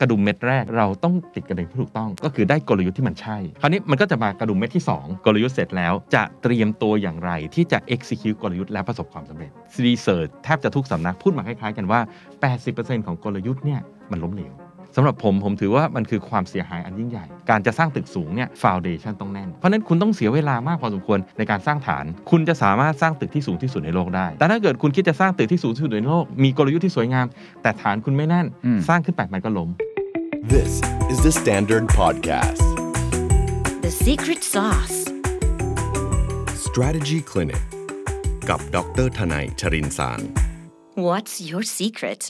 กระดุมเม็ดแรกเราต้องติดกระดุมที่ถูกต้อง ก็คือได้กลยุทธ์ที่มันใช่ คราวนี้มันก็จะมากระดุมเม็ดที่ 2 กลยุทธ์เสร็จแล้ว จะเตรียมตัวอย่างไรที่จะ execute กลยุทธ์และประสบความสำเร็จ research แทบจะทุกสำนักพูดมาคล้ายๆกันว่า 80%ของกลยุทธ์เนี่ยมันล้มเหลว สำหรับผมผมถือว่ามันคือความเสียหายอันยิ่งใหญ่ การจะสร้างตึกสูงเนี่ยฟาวเดชันต้องแน่น เพราะฉะนั้นคุณต้องเสียเวลามากพอสมควรในการสร้างฐาน คุณจะสามารถสร้างตึกที่สูงที่สุดในโลกได้ แต่ถ้าเกิดคุณคิดจะสร้างตึกที่สูงที่สุดในโลก มีกลยุทธ์ที่สวยงาม แต่ฐานคุณไม่แน่นอืมสร้างขึ้นไปมันก็ล้ม This is the Standard Podcast. The secret sauce. Strategy Clinic กับดรทนายชรินสาร What's your secret?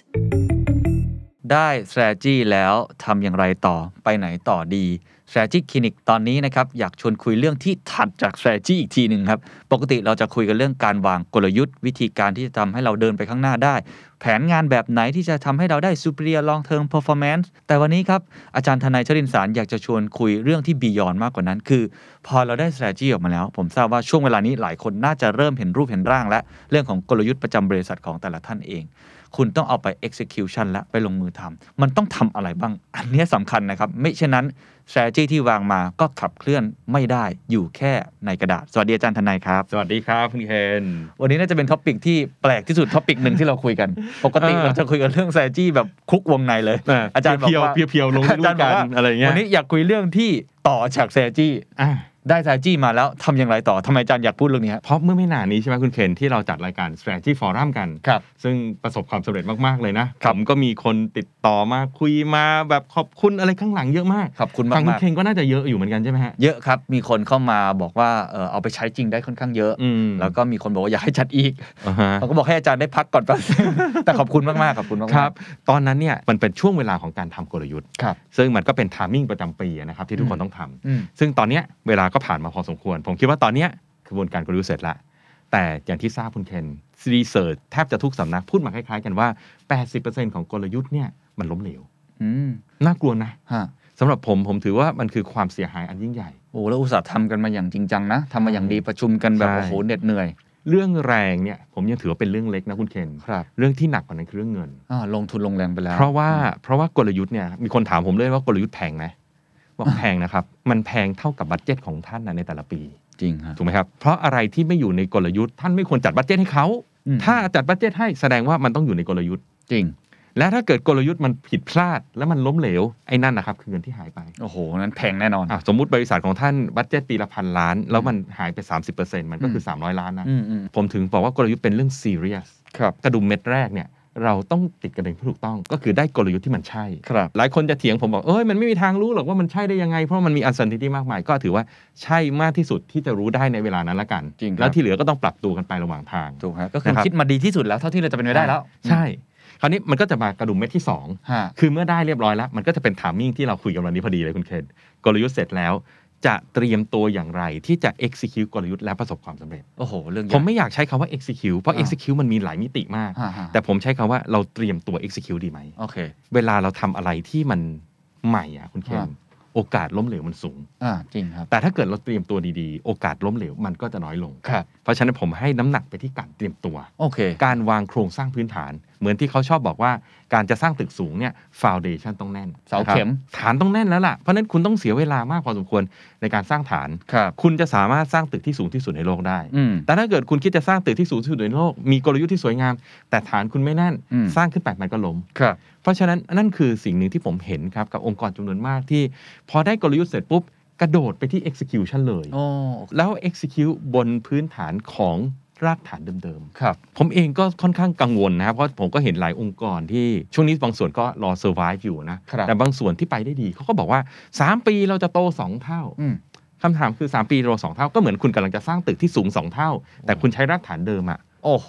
ได้ strategy แล้วทำอย่างไรต่อไปไหนต่อดี strategy clinic ตอนนี้นะครับอยากชวนคุยเรื่องที่ถัดจาก strategy อีกทีหนึ่งครับ ปกติเราจะคุยกันเรื่องการวางกลยุทธ์ วิธีการที่จะทำให้เราเดินไปข้างหน้าได้ แผนงานแบบไหนที่จะทำให้เราได้ superior long term performance แต่วันนี้ครับ อาจารย์ทนายชรินสารอยากจะชวนคุยเรื่องที่ beyond มากกว่านั้น คือ พอเราได้ strategy ออกมาแล้ว ผมทราบว่าช่วงเวลานี้หลายคนน่าจะเริ่มเห็นรูปเห็นร่าง และเรื่องของกลยุทธ์ประจำบริษัทของแต่ละท่านเอง คุณต้องเอาไป execution และไปลงมือทำมันต้องทำอะไรบ้าง อันเนี้ยสำคัญนะครับ ไม่เช่นนั้น strategy ที่วางมาก็ขับเคลื่อนไม่ได้อยู่แค่ในกระดาษ สวัสดีอาจารย์ทนายครับ สวัสดีครับคุณเควันนี้น่าจะเป็น topic ที่แปลกที่สุด topic หนึ่งที่เราคุยกัน ปกติอ่าเราจะคุยกันเรื่อง strategy แบบคลุกวงในเลย อาจารย์บอกว่าเพียวๆเพียวๆลงอาจารย์บอกว่ากันอะไรเงี้ยวันนี้อยากคุยเรื่องที่ต่อจาก strategy อะ ได้ strategy มาแล้วทำอย่างไรต่อทำไมอาจารย์อยากพูดเรื่องนี้ครับเพราะเมื่อไม่นานนี้ใช่ไหมคุณเคนที่เราจัดรายการ strategy forum กันครับซึ่งประสบความสำเร็จมาก ๆ เลยนะผมก็มีคนติดต่อมาคุยมาแบบขอบคุณอะไรข้างหลังเยอะมากขอบคุณฟังคุณมากคุณเคนก็น่าจะเยอะอยู่เหมือนกันใช่ไหมฮะๆเยอะครับ มีคนเข้ามาบอกว่าเออเอาไปใช้จริงได้ค่อนข้างเยอะอืมแล้วก็มีคนบอกว่าอยากให้จัดอีกอ่าฮะเขาก็บอกให้อาจารย์ได้พักก่อนแป๊บแต่ขอบคุณมากๆขอบคุณมากๆครับตอนนั้นเนี่ยมันเป็นช่วงเวลาของการทำกลยุทธ์ครับซึ่งมันก็เป็นทามมิ่งประจำปีนะครับที่ทุกคนต้องทำอืมซึ่งตอนเนี้ยเวลาก็ผ่านมาพอสมควร ผมคิดว่าตอนเนี้ยกระบวนการกลยุทธ์เสร็จแล้วแต่อย่างที่ทราบคุณเคนรีเสิร์ชแทบจะทุกสำนักพูดมาคล้ายๆกันว่า 80%ของกลยุทธ์เนี่ยมันล้มเหลวอืมน่ากลัวนะฮะสำหรับผมผมถือว่ามันคือความเสียหายอันยิ่งใหญ่โอ้แล้วอุตส่าห์ทำกันมาอย่างจริงจังนะทำมาอย่างดีประชุมกันแบบใช่โอ้โหเหน็ดเหนื่อย เรื่องแรงเนี่ยผมยังถือว่าเป็นเรื่องเล็กนะคุณเคนครับเรื่องที่หนักกว่านั้นคือเรื่องเงินอ่าลงทุนลงแรงไปแล้ว เพราะว่าเพราะว่ากลยุทธ์เนี่ยมีคนถามผมเลยว่ากลยุทธ์แพงไหม บอกแพงนะครับ มันแพงเท่ากับ budget ของท่านนะในแต่ละปี จริงฮะถูกไหมครับ เพราะอะไรที่ไม่อยู่ในกลยุทธ์ ท่านไม่ควรจัด budget ให้เขาอืมถ้าจัด budget ให้แสดงว่ามันต้องอยู่ในกลยุทธ์ จริง และถ้าเกิดกลยุทธ์มันผิดพลาดแล้วมันล้มเหลวไอ้นั่นนะครับคือเงินที่หายไป โอ้โห นั้นแพงแน่นอนอะสมมุติบริษัทของท่าน budget ปีละพันล้าน แล้วมันหายไป 30%มันก็คือ 300 ล้านนะอืมอืมผมถึงบอกว่ากลยุทธ์เป็นเรื่องซีเรียสครับกระดุมเม็ดแรกเนี่ย เราต้องติดกระดุมที่ถูกต้อง ก็คือได้กลยุทธ์ที่มันใช่ครับหลายคนจะเถียงผมบอกเอ้ยมันไม่มีทางรู้หรอกว่ามันใช่ได้ยังไง เพราะมันมี uncertainty มากมาย ก็ถือว่าใช่มากที่สุดที่จะรู้ได้ในเวลานั้นละกันจริงครับแล้วที่เหลือก็ต้องปรับตัวกันไประหว่างทางถูกฮะก็คือนะครับคิดมาดีที่สุดแล้วเท่าที่เราจะเป็นไปได้แล้ว ใช่คราวนี้มันก็จะมากระดุมเม็ดที่2ฮะคือเมื่อได้เรียบร้อยแล้ว มันก็จะเป็นถามมิ่งที่เราคุยกันวันนี้พอดีเลยคุณเคนกลยุทธ์เสร็จแล้ว จะเตรียมตัวอย่างไร ที่จะ execute กลยุทธ์และประสบความสำเร็จโอ้โหเรื่องผมไม่อยากใช้คำว่า execute เพราะอ่า execute มันมีหลายมิติมากฮะฮะแต่ผมใช้คำว่าเราเตรียมตัว execute ดีไหมโอเค เวลาเราทำอะไรที่มันใหม่อะคุณเคนครับโอกาสล้มเหลวมันสูงอ่าจริงครับ แต่ถ้าเกิดเราเตรียมตัวดีๆ โอกาสล้มเหลวมันก็จะน้อยลงครับเพราะฉะนั้นผมให้น้ำหนักไปที่การเตรียมตัวโอเค การวางโครงสร้างพื้นฐาน เหมือนที่เขาชอบบอกว่าการจะสร้างตึกสูงเนี่ยฟาวเดชันต้องแน่นเสาเข็มนะครับฐานต้องแน่นแล้วล่ะ เพราะฉะนั้นคุณต้องเสียเวลามากพอสมควรในการสร้างฐานครับคุณจะสามารถสร้างตึกที่สูงที่สุดในโลกได้อืมแต่ถ้าเกิดคุณคิดจะสร้างตึกที่สูงที่สุดในโลก มีกลยุทธ์ที่สวยงาม แต่ฐานคุณไม่แน่นอืมสร้างขึ้นไปมันก็ล้มครับเพราะฉะนั้นนั่นคือสิ่งหนึ่งที่ผมเห็นครับกับองค์กรจำนวนมากที่ พอได้กลยุทธ์เสร็จปุ๊บ กระโดดไปที่ execution เลยโอ้แล้ว execute บนพื้นฐานของรากฐานเดิมครับๆผมเองก็ค่อนข้างกังวลนะครับ เพราะผมก็เห็นหลายองค์กรที่ช่วงนี้บางส่วนก็รอ survive อยู่นะครับแต่บางส่วนที่ไปได้ดีเขาก็บอกว่า 3 ปีเราจะโต 2 เท่าอืมคำถามคือ 3 ปีเราสองเท่าก็เหมือนคุณกำลังจะสร้างตึกที่สูง 2 เท่า แต่คุณใช้รากฐานเดิมอะ โอ้โห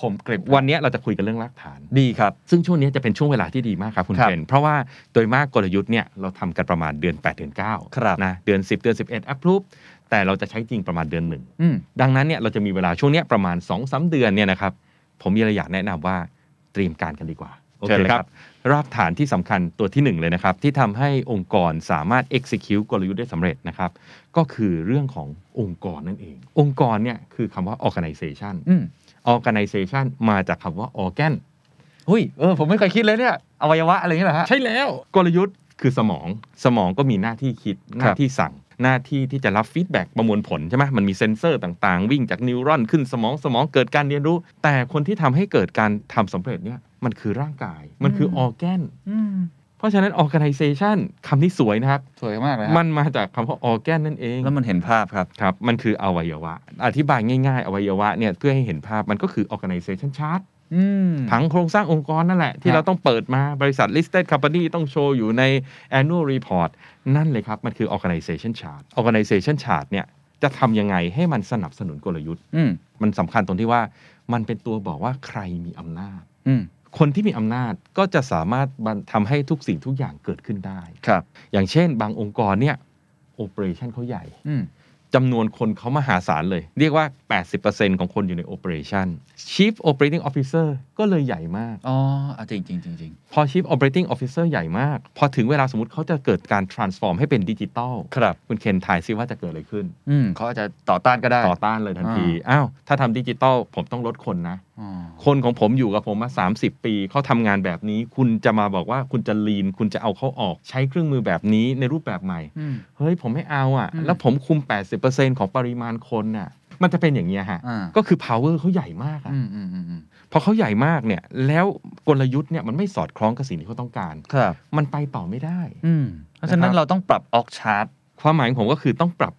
คมกริบวันนี้เราจะคุยกันเรื่องรากฐานดีครับ ซึ่งช่วงนี้จะเป็นช่วงเวลาที่ดีมากครับคุณครับเคนเพราะว่าโดยมากกลยุทธ์เนี่ยเราทำกันประมาณเดือน 8 เดือน9ครับนะเดือน 10 เดือน 11 approve แต่เราจะใช้จริงประมาณเดือนหนึ่งอืมดังนั้นเนี่ยเราจะมีเวลาช่วงเนี้ยประมาณ2อสเดือนเนี่ยนะครับผมมีอะไรอยากแนะนำว่าเตรียมการกันดีกว่าเชิญเลยครับ รากฐานที่สำคัญตัวที่หนึ่งเลยนะครับ ที่ทำให้องค์กรสามารถ execute กลยุทธ์ได้สำเร็จนะครับ ก็คือเรื่องขององค์กรนั่นเอง องค์กรเนี่ยคือคำว่า organization อืม organization มาจากคำว่า organ หุ้ยเออผมไม่เคยคิดเลยเนี่ยอวัยวะอะไรอย่างเงี้ยเหรอฮะใช่แล้วกลยุทธ์คือสมองสมองก็มีหน้าที่คิดหน้าที่สั่ง หน้าที่ที่จะรับ feedback ประมวลผลใช่ไหมมันมีเซนเซอร์ต่างๆ วิ่งจาก neuron ขึ้นสมองสมองเกิดการเรียนรู้ แต่คนที่ทำให้เกิดการทำสำเร็จเนี่ยมันคือร่างกาย มันคือออแกนอืมเพ ราะฉะนั้น organization คำนี้สวยนะครับ สวยมากเลยฮะมันมาจากคำว่าออแกนนั่นเอง แล้วมันเห็นภาพครับ ครับ มันคืออวัยวะ อธิบายง่ายๆ อวัยวะเนี่ยเพื่อให้เห็นภาพมันก็คือ organization chart อืมผังโครงสร้างองค์กรนั่นแหละ ที่ครับเราต้องเปิดมาบริษัท listed company ต้องโชว์อยู่ใน annual report นั่นเลยครับ มันคือ organization chart organization chart เนี่ยจะทำยังไงให้มันสนับสนุนกลยุทธ์อืมมันสำคัญตรงที่ว่ามันเป็นตัวบอกว่าใครมีอำนาจอืม คนที่มีอำนาจก็จะสามารถบันทำให้ทุกสิ่งทุกอย่างเกิดขึ้นได้ครับ อย่างเช่น บางองค์กรเนี่ยโอเปอเรชันเขาใหญ่อืม จำนวนคนเขามหาศาลเลย เรียกว่า 80%ของคนอยู่ในโอเปอเรชัน Chief Operating Officer ก็เลยใหญ่มาก อ๋ออะจริงจริงจริงจริงพอ Chief Operating Officer ใหญ่มาก พอถึงเวลาสมมติเขาจะเกิดการ transform ให้เป็นดิจิตอลครับคุณเคนทายซิว่าจะเกิดอะไรขึ้น อืมเขาอาจจะต่อต้านก็ได้ ต่อต้านเลยทันที อ้าว ถ้าทำดิจิตอลผมต้องลดคนนะอ๋อคนของผมอยู่กับผมมา 30 ปีเขาทำงานแบบนี้ คุณจะมาบอกว่าคุณจะลีนคุณจะเอาเขาออกใช้เครื่องมือแบบนี้ในรูปแบบใหม่อืมเฮ้ยผมไม่เอาอะอืมแล้วผมคุม 80%ของปริมาณคนน่ะมันจะเป็นอย่างเงี้ยฮะอ่าก็คือ power เขาใหญ่มากอะอืมอืมอืมอืมพอเขาใหญ่มากเนี่ย แล้วกลยุทธ์เนี่ยมันไม่สอดคล้องกับสิ่งที่เขาต้องการครับมันไปต่อไม่ได้อืมเพราะฉะนั้นนะครับเราต้องปรับ org chart ความหมายของผมก็คือต้องปรับ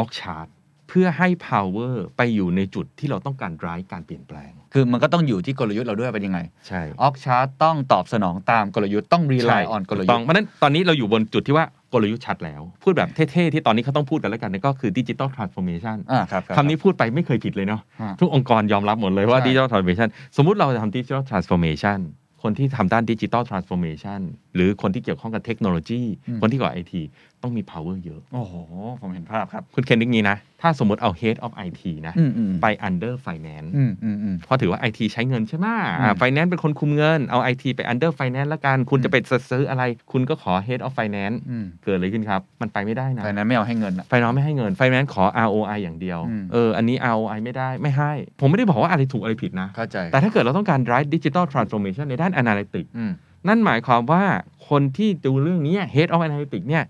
org chart เพื่อให้ power ไปอยู่ในจุดที่เราต้องการ drive การเปลี่ยนแปลง คือมันก็ต้องอยู่ที่กลยุทธ์เราด้วยเป็นยังไง ใช่ org chart ต้องตอบสนองตามกลยุทธ์ต้อง realign on กลยุต้ทธ์เพราะฉะนั้นตอนนี้เราอยู่บนจุดที่ว่า กลยุทธ์ชัดแล้ว พูดแบบเท่ๆ ที่ตอนนี้เขาต้องพูดกันแล้วกันเนี่ยก็คือ digital transformation อ่าครับรับคำนี้พูดไปไม่เคยผิดเลยเนาะอ่าทุกองค์กรยอมรับหมดเลยว่าใช่ digital transformation สมมุติเราจะทำ digital transformation คนที่ทำด้าน digital transformation หรือคนที่เกี่ยวข้องกับเทคโนโลยี คนที่เกี่ยวกับ IT ต้องมี power เยอะ โอ้โห ผมเห็นภาพครับ คุณเคนนึกงี้นะ ถ้าสมมติเอา head of IT นะ อืมอืมไป under finance อืมอืมอืม เพราะถือว่า IT ใช้เงินใช่ไหมอืม ไฟแนนซ์เป็นคนคุมเงิน เอา IT ไป under finance ละกัน คุณจะไปซื้ออะไร คุณก็ขอ head of finance อืมเกิดอะไรขึ้นครับ มันไปไม่ได้นะไฟนั้นไม่เอาให้เงินอะไฟแนนซ์ไม่ให้เงิน ไฟแนนซ์ขอ ROI อย่างเดียว อืม เออ อันนี้ ROI ไม่ได้ ไม่ให้ ผมไม่ได้บอกว่าอะไรถูกอะไรผิดนะ เข้าใจแต่ถ้าเกิดเราต้องการ drive digital transformation ในด้าน analytics อืมนั่นหมายความว่าคนที่ดูเรื่องนี้ head of analytics เนี่ย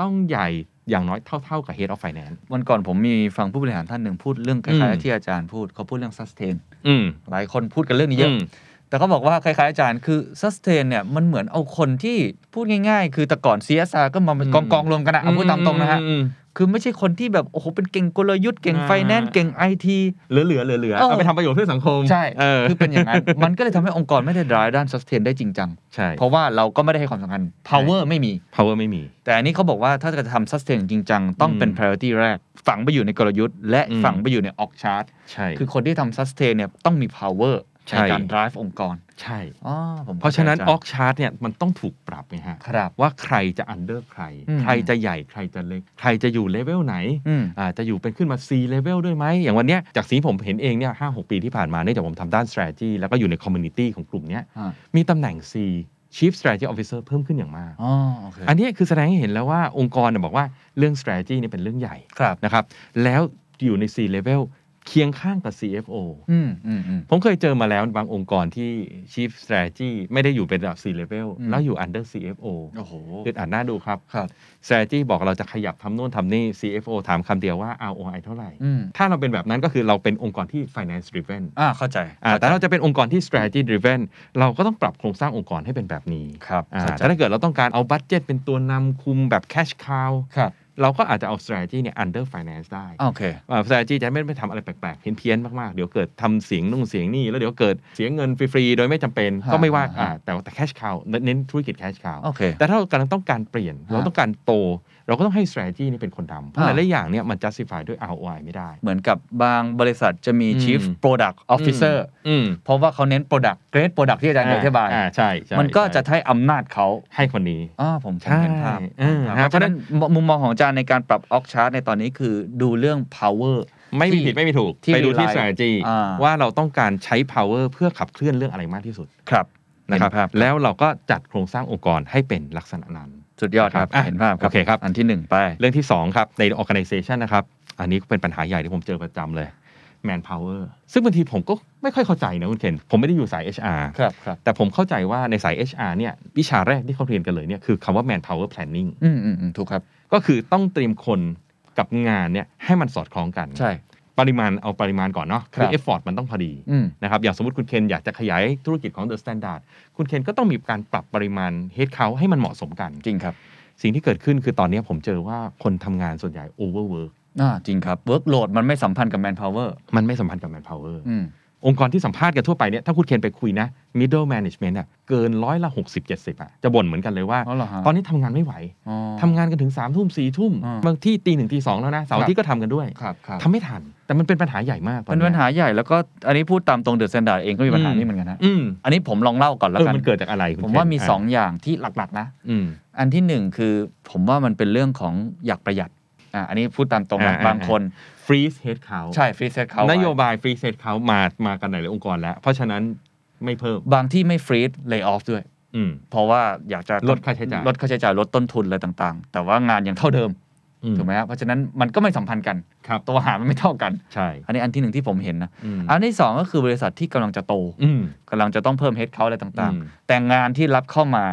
ต้องใหญ่อย่างน้อยเท่า ๆ กับ head of finance วันก่อนผมมีฟังผู้บริหารท่านหนึ่งพูดเรื่องคอืล้ายมๆที่อาจารย์พูดเขาพูดเรื่อง sustain อืมหลายคนพูดกันเรื่องนี้เยอะอืมแต่เขาบอกว่าคล้ายๆอาจารย์คือ sustain เนี่ยมันเหมือนเอาคนที่พูดง่าย ๆ คือแต่ก่อน CSR ก็มาเป็นกองกองๆรวมกันอะเอาพูดตามตรงนะฮะอืม คือไม่ใช่คนที่แบบโอ้โหเป็นเก่งกลยุทธ์เก่งอ่าไฟแนนซ์เก่งไอทีเหลือเหลือเหลือเหลือเออเอาไปทำประโยชน์เพื่อสังคมใช่เออคือเป็นอย่างนั้นมันก็เลยทำให้องค์กรไม่ได้ drive ด้าน sustain ได้จริงจังใช่เพราะว่าเราก็ไม่ได้ให้ความสำคัญ power ไม่มี power ไม่มี แต่อันนี้เขาบอกว่าถ้าจะทำ sustain จริงจังต้องเป็นอืม priority แรก ฝังไปอยู่ในกลยุทธ์ และอืมฝังไปอยู่ใน org chart ใช่คือคนที่ทำ sustain เนี่ยต้องมี power ใช่ในการ drive องค์กร ใช่อ๋อผมเพราะฉะนั้นข้ใจ org chart เนี่ยมันต้องถูกปรับไงฮะครับว่าใครจะ under ใครอืมใครจะใหญ่ใครจะเล็ก ใครจะอยู่เลเวลไหนอืมอ่าจะอยู่เป็นขึ้นมา C level ด้วยไหม อย่างวันเนี้ยจากสิ่งที่ผมเห็นเองเนี่ยห้าหกปีที่ผ่านมาเนี่ยจากผมทำด้าน strategy แล้วก็อยู่ใน community ของกลุ่มเนี้ยอ่ามีตำแหน่ง C Chief Strategy Officer เพิ่มขึ้นอย่างมากอ๋อโอเคอันเนี้ยคือแสดงให้เห็นแล้วว่าองค์กรเนี่ยบอกว่าเรื่อง strategy เนี่ยเป็นเรื่องใหญ่ครับนะครับแล้วอยู่ใน C level เคียงข้างกับ CFO อืมอืมอืมผมเคยเจอมาแล้วบางองค์กรที่ Chief Strategy ไม่ได้อยู่เป็นระดับ C level อืมแล้วอยู่ under CFO โอ้โหอึดอัดหน้าดูครับ ครับ strategy บอกเราจะขยับทำนู่นทำนี่ CFO ถามคำเดียวว่า ROI เท่าไหร่ อืมถ้าเราเป็นแบบนั้นก็คือเราเป็นองค์กรที่ finance driven อ่าเข้าใจอ่าแต่เราจะเป็นองค์กรที่ strategy driven เราก็ต้องปรับโครงสร้างองค์กรให้เป็นแบบนี้ครับอ่าเข้าใจแต่ถ้าเกิดเราต้องการเอาบัตเจ็ตเป็นตัวนำคุมแบบ cash cow ครับ เราก็อาจจะเอา strategy เนี่ย under finance ได้โอเคอ่า strategy จะไม่ไปทำอะไรแปลกๆ เพี้ยนๆ มาก ๆ เดี๋ยวเกิดทำเสียงนุ่งเสียงนี่ แล้วเดี๋ยวเกิดเสียเงินฟรี ๆ โดยไม่จำเป็นฮะก็ไม่ว่าฮะอ่าแต่ว่าแต่ cash cow เน้นธุรกิจ cash cow โอเคแต่ถ้าเรากำลังต้องการเปลี่ยน เราต้องการโตเราก็ต้องให้ strategy นี่เป็นคนทำเพราะหอ่าลายๆอย่างเนี่ยมัน justify ด้วย ROI ไม่ได้ เหมือนกับบางบริษัทจะมีอืม chief product officer อืมเพราะว่าเขาเน้น product great product ที่อาจารย์อธิบายอ่าใช่ใช่มันก็จะใช่ให้อำนาจเขาให้คนนี้อ๋อผมผมใช่เห็นภาพเออครับฮะเพราะฉะนั้นมุมมองของอาจารย์ในการปรับ org chart ในตอนนี้คือดูเรื่อง power ไม่มีที่ผิดไม่มีถูกที่ไปดูที่ rely strategy อ่าว่าเราต้องการใช้ power เพื่อขับเคลื่อนเรื่องอะไรมากที่สุดครับนะครับเห็ภาพแล้วเราก็จัดโครงสร้างองค์กรให้เป็นลักษณะนั้น สุดยอดครับอะเห็นภาพครับ โอเคครับ อันที่หนึ่งไป เรื่องที่2ครับ ใน organization นะครับ อันนี้ก็เป็นปัญหาใหญ่ที่ผมเจอประจำเลย manpower ซึ่งบางทีผมก็ไม่ค่อยเข้าใจนะคุณเคนผมไม่ได้อยู่สาย HR ครับครับแต่ผมเข้าใจว่าในสาย HR เนี่ยวิชาแรกที่เขาเรียนกันเลยเนี่ยคือคำว่า manpower planning อืมอืมอืมถูกครับ ก็คือต้องเตรียมคนกับงานเนี่ยให้มันสอดคล้องกัน ใช่ ปริมาณเอาปริมาณก่อนเนาะครับคือ effort มันต้องพอดีอืมนะครับอย่างสมมติคุณเคนอยากจะขยายธุรกิจของ The Standard คุณเคนก็ต้องมีการปรับปริมาณ head count ให้มันเหมาะสมกัน จริงครับ สิ่งที่เกิดขึ้นคือตอนนี้ผมเจอว่าคนทำงานส่วนใหญ่ overwork อ่าจริงครับ workload มันไม่สัมพันธ์กับ manpower มันไม่สัมพันธ์กับ manpower อืม องค์กรที่สัมภาษณ์กันทั่วไปเนี่ยถ้าคุณเคนไปคุยนะ middle management อะเกินร้อยละ 60 70อะจะบ่นเหมือนกันเลยว่าอ๋อเหรอฮะตอนนี้ทำงานไม่ไหวอ๋อทำงานกันถึง3ามทุ่มสี่ทุ่มอ่าบางที่ตีหนึ่งตีสองแล้วนะเสาร์อาทิตย์ก็ทำกันด้วยครับครับทำไม่ทัน แต่มันเป็นปัญหาใหญ่มากตอนเป็นปัญหาใหญ่แล้วก็อันนี้พูดตามตรงเดอะ a ซนดาร์ดเองก็มีปัญหาอืมนี้เหมือนกันนะอืมอันนี้ผมลองเล่าก่อนแล้วเออกันมันเกิดจากอะไรคุณเคนผมว่ามีสองอย่างที่หลักๆนะอืมอันที่หนึ่งคือผมว่ามันเป็นเรื่องของอยากประหยัดอ่าอันนี้พูดตามตรงนะอ่าอ่าบางคน freeze head count ใช่ฟรีเซตเขานไว้โยบาย freeze head count มามากันหลายๆองค์กรแล้ว เพราะฉะนั้นไม่เพิ่ม บางที่ไม่ฟรีดเล y o ออฟด้วยอืมเพราะว่าอยากจะลดค่าใช้จ่ายลดค่าใช้จ่ายลดต้นทุนอะไรต่างๆ แต่ว่างานยังเท่าเดิมอืมถูกไหมครับเพราะฉะนั้นมันก็ไม่สัมพันธ์กันครับตัวหารมันไม่เท่ากันใช่อันนี้อันที่หนึ่งที่ผมเห็นนะอืมอันที่สองก็คือบริษัทที่กำลังจะโตอืมกำลังจะต้องเพิ่มเฮดเขาอะไรต่างอืมๆแต่งานที่รับเข้ามา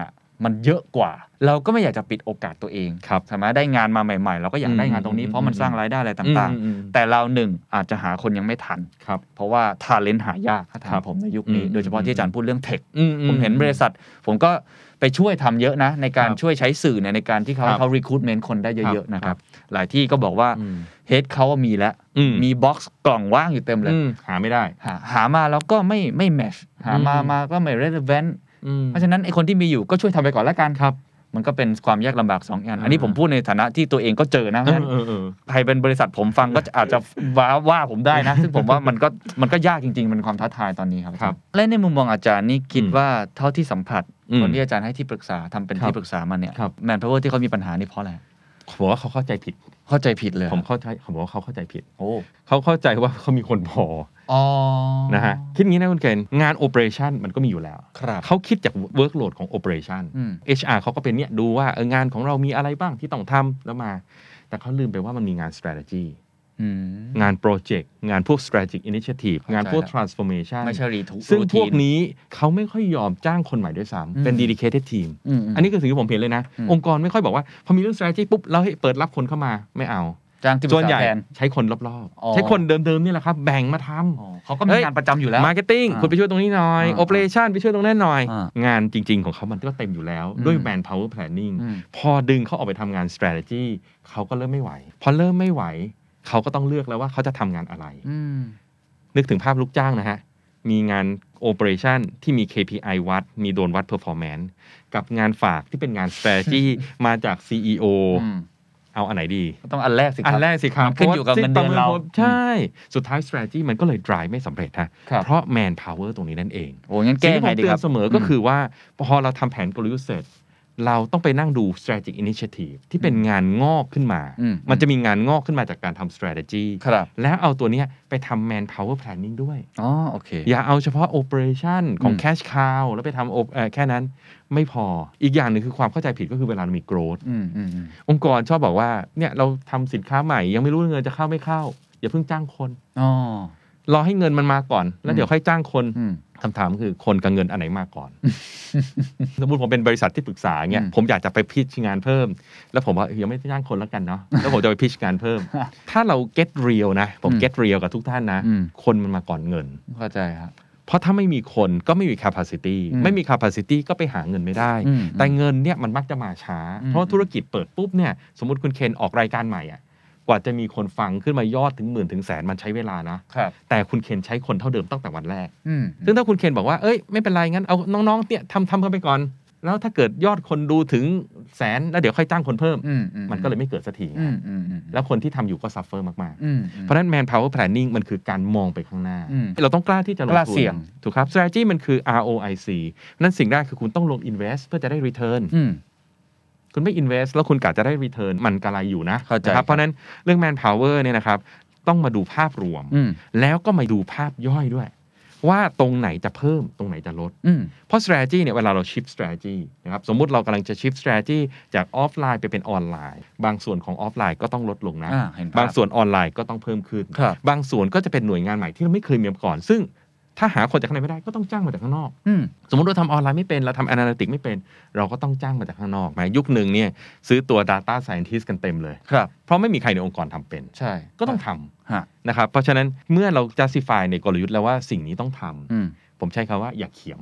มันเยอะกว่า เราก็ไม่อยากจะปิดโอกาสตัวเองครับใช่ไหมได้งานมาใหม่ ๆ เราก็อยากได้งานตรงนี้อืมเพราะมันสร้างรายได้อะไรต่างอืมอืมอืมๆแต่เราหนึ่งอาจจะหาคนยังไม่ทันครับเพราะว่าทาเลนต์หายากถ้าถาครัมบผมในยุคนี้อืมโดยเฉพาะที่อาจารย์พูดเรื่องเทคอือืผมเห็นบริษัท ผมก็ไปช่วยทำเยอะนะ ในการครับช่วยใช้สื่อเนี่ยในการที่เขาครับเขา recruitment คนได้เยอะๆนะคครัรับบหลายที่ก็บอกว่าอืมเฮดเขาว่ามีแล้วอืมมีบ็อกซ์กล่องว่างอยู่เต็มเลยอืมหาไม่ได้หาหามาแล้วก็ไม่ไม่แมชหามาอืมมาก็ไม่ relevant อืม เพราะฉะนั้นไอคนที่มีอยู่ก็ช่วยทำไปก่อนแล้วกันครับ มันก็เป็นความยากลำบากสองอย่างอ่าอันนี้ผมพูดในฐานะที่ตัวเองก็เจอนะเพเอราะฉะอนั้นเออเออใครเป็นบริษัทผมฟังก็อาจจะว้าว่าผมได้นะ ซึ่งผมว่ามันก็มันก็ยากจริงๆมันความท้าทายตอนนี้ครับครับและในมุมมองอาจารย์นี่คิดอืมว่าเท่าที่สัมผัสอืมคนที่อาจารย์ให้ที่ปรึกษาทำเป็นครับที่ปรึกษามาเนี่ยครับ manpower ที่เขามีปัญหานี่เพราะอะไรผมว่าเขาเข้าใจผิด เข้าใจผิดเลย ผมเข้าใจผมว่าเขาเข้าใจผิด โอ้เขาเข้าใจว่าเขามีคนพออ๋อ นะฮะคิดงี้นะคุณเคนงาน operation มันก็มีอยู่แล้วครับเขาคิดจาก workload ของ operation อืม HR เขาก็เป็นเนี่ยดูว่าเอองานของเรามีอะไรบ้างที่ต้องทำแล้วมา แต่เขาลืมไปว่ามันมีงาน strategy อืมงานโปรเจกต์งานพวก strategic initiative เข้าใจงานพวกแล้ว transformation ไม่ใช่รีทุกซึ่งพวกนี้เขาไม่ค่อยยอมจ้างคนใหม่ด้วยซ้ำเป็นอืม dedicated team อืมอันนี้คือสิ่งที่ผมเห็นเลยนะอืมองค์กรไม่ค่อยบอกว่า พอมีเรื่อง strategy ปุ๊บเราให้เปิดรับคนเข้ามาไม่เอา จ้างที่ปรึส่กวนใหษาญ่แทน ใช้คนรอบอ๋อ ๆ ใช้คนเดิมๆนี่แหละครับ แบ่งมาทอ๋อเขาก็มีเฮ้ยงานประจำอยู่แล้วำ marketing อ่าคุณไปช่วยตรงนี้หน่อยอ่า operation ไปช่วยตรงนั้นหน่อย อ่างานจริง ๆ ของเขามันก็เต็มอยู่แล้วอืมด้วย man power planning อืม พอดึงเขาออกไปทำงาน strategy เขาก็เริ่มไม่ไหว พอเริ่มไม่ไหว เขาก็ต้องเลือกแล้วว่าเขาจะทำงานอะไร อืม นึกถึงภาพลูกจ้างนะฮะ มีงาน operation ที่มี KPI วัด มีโดนวัด performance กับงานฝากที่เป็นงาน strategy มาจาก CEO อืม เอาอันไหนดีก็ต้องอันแรกสิคอัรันแรกสิครับมันขึ้นอยู่กับเงินเดือนเราพะว่ใช่ สุดท้าย strategy มันก็เลย drive ไม่สำเร็จฮะครับเพราะ man power ตรงนี้นั่นเองโอ้งั้นแก้สิ่งยังที่ผมเตืไงดีคอรันบเสมอก็คือว่าพอเราทำแผนกลยุทธ์เสร็จ เราต้องไปนั่งดู strategic initiative ที่เป็นงานงอกขึ้นมาอืมมันจะมีงานงอกขึ้นมาจากการทำ strategy ครับแล้วเอาตัวเนี้ยไปทำ man power planning ด้วย อ๋อ โอเค อย่าเอาเฉพาะ operation ของอืม cash cow แล้วไปทำ op- เอ่อแค่นั้นไม่พอ อีกอย่างหนึ่งคือความเข้าใจผิดก็คือเวลาเรามี growth อืมอืมอืมองค์กรชอบบอกว่า เนี่ยเราทำสินค้าใหม่ยังไม่รู้เงินจะเข้าไม่เข้า อย่าเพิ่งจ้างคน อ๋อ รอให้เงินมันมาก่อน แล้วเดี๋ยวค่อยจ้างคนอืมคำถามคือคนกับเงินอันไหนมาก่อน สมมติผมเป็นบริษัทที่ปรึกษาเงี้ยอืมผมอยากจะไปพิชงานเพิ่ม แล้วผมว่าเออยังไม่จ้างคนแล้วกันเนาะ แล้วผมจะไปพิชงานเพิ่ม ถ้าเรา get real นะ ผมอืม get real กับทุกท่านนะอืมคนมันมาก่อนเงิน เข้าใจครับ เพราะถ้าไม่มีคนก็ไม่มี capacity อืมไม่มี capacity ก็ไปหาเงินไม่ได้อืมแต่เงินเนี่ยมันมักจะมาช้าอืมเพราะว่าธุรกิจเปิดปุ๊บเนี่ย สมมติคุณเคนออกรายการใหม่อะ กว่าจะมีคนฟังขึ้นมายอดถึงหมื่นถึงแสนมันใช้เวลานะ ครับแต่คุณเคนใช้คนเท่าเดิมตั้งแต่วันแรก อืมซึ่งถ้าคุณเคนบอกว่า เอ้ย ไม่เป็นไรงั้น เอาน้องๆ เนี่ยทำทำกันไปก่อน แล้วถ้าเกิดยอดคนดูถึงแสนแล้วเดี๋ยวค่อยจ้างคนเพิ่ม อืมอืมันก็เลยไม่เกิดสักทีอืมอืมอืมแล้วคนที่ทำอยู่ก็ suffer มากอืม ๆ เพราะฉะนั้น manpower planning มันคือการมองไปข้างหน้า อืมเราต้องกล้าที่จะลงทุนกล้าเสี่ยง ถูกครับ strategy มันคือ ROIC นั่นสิ่งแรกคือคุณต้องลง invest เพื่อจะได้ return อืม คุณไม่ invest แล้วคุณกะจะได้ return มันกระไรอยู่นะเข้าใจนะคครัรับบเพราะฉะนั้นเรื่อง man power เนี่ยนะครับต้องมาดูภาพรวมอืมแล้วก็มาดูภาพย่อยด้วย ว่าตรงไหนจะเพิ่มตรงไหนจะลดอืมเพราะ strategy เนี่ยเวลาเรา shift strategy นะครับสมมุติเรากำลังจะ shift strategy จากออฟไลน์ไปเป็นออนไลน์ บางส่วนของออฟไลน์ก็ต้องลดลงนะอ่าเห็นภาพบางส่วนออนไลน์ก็ต้องเพิ่มขึ้นครับบางส่วนก็จะเป็นหน่วยงานใหม่ที่เราไม่เคยมีมาก่อน ซึ่ง ถ้าหาคนจากข้างในไม่ได้ก็ต้องจ้างมาจากข้างนอกอืมสมมติเราทำออนไลน์ไม่เป็นเราทำ analytics ไม่เป็น เราก็ต้องจ้างมาจากข้างนอกมายุคหนึ่งเนี่ยซื้อตัว data scientist กันเต็มเลยครับเพราะไม่มีใครในองค์กรทำเป็นใช่ก็ต้องทำฮะนะครับเพราะฉะนั้นเมื่อเรา justify ในกลยุทธ์แล้วว่าสิ่งนี้ต้องทำอืมผมใช้คำว่าอย่าเขียม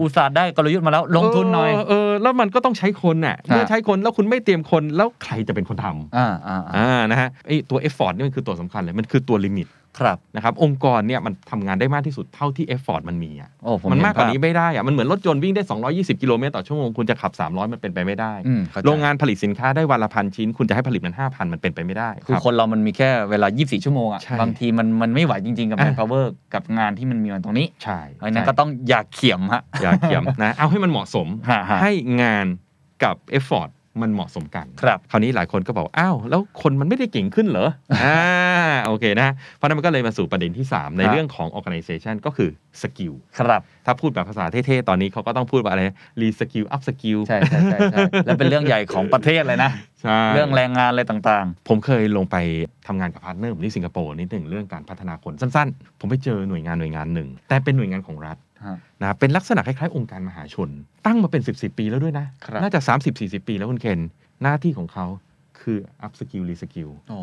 อุตส่าห์ได้กลยุทธ์มาแล้วลงทุนหน่อยเเออ แล้วมันก็ต้องใช้คนน่ะฮะเมื่อใช้คนแล้วคุณไม่เตรียมคนแล้วใครจะเป็นคนทำอ่าอ่าอ่าอ่านะฮะไอตัว effort นี่มันคือตัวสำคัญเลย มันคือตัวลิมิต ครับนะครับองค์กรเนี่ยมันทำงานได้มากที่สุดเท่าที่ effort มันมีอะโอ้ผมเห็นภาพมันมากกว่านี้ไม่ได้อะมันเหมือนรถยนต์วิ่งได้ 220 กิโลเมตรต่อชั่วโมงคุณจะขับ 300 มันเป็นไปไม่ได้อืมเข้าใจโรงงานผลิตสินค้าได้วันละพันชิ้น คุณจะให้ผลิตมัน 5,000 มันเป็นไปไม่ได้ คือรับคนเรามันมีแค่เวลา 24 ชั่วโมงอะใช่บางทีมันมันไม่ไหวจริง ๆ กับอะ manpower กับงานที่มันมีมันตรงนี้ใช่เพราะฉะนั้นใช่ก็ต้องอย่าเขียมฮะอย่าเขียมนะเอาให้มันเหมาะสมฮะฮะให้งานกับ effort มันเหมาะสมกัน ครับคราวนี้หลายคนก็บอกอ้าวแล้วคนมันไม่ได้เก่งขึ้นเหรอ อ่าโอเคนะ เพราะฉะนั้นมันก็เลยมาสู่ประเด็นที่ 3 ในครับเรื่องของ organization ก็คือ skill ครับ ถ้าพูดแบบภาษาเท่ๆ ตอนนี้เขาก็ต้องพูดว่าอะไร re skill up skill ใช่ใช่ใช่ใช่แล้วเป็นเรื่องใหญ่ของประเทศเลยนะใช่เรื่องแรงงานอะไรต่างผมเคยลงไปทำงานกับ partner ผมที่สิงคโปร์นิดหนึ่งเรื่องการพัฒนาคนสั้นๆ ผมไปเจอหน่วยงานหน่วยงานหนึ่งแต่เป็นหน่วยงานของรัฐๆฮะ นะเป็นลักษณะคล้ายๆองค์การมหาชน ตั้งมาเป็น 10บสปีแล้วด้วยนะครับน่าจะ 30-40 ปีแล้วคุณเคนหน้าที่ของเขาคือ up skill re skill โอ้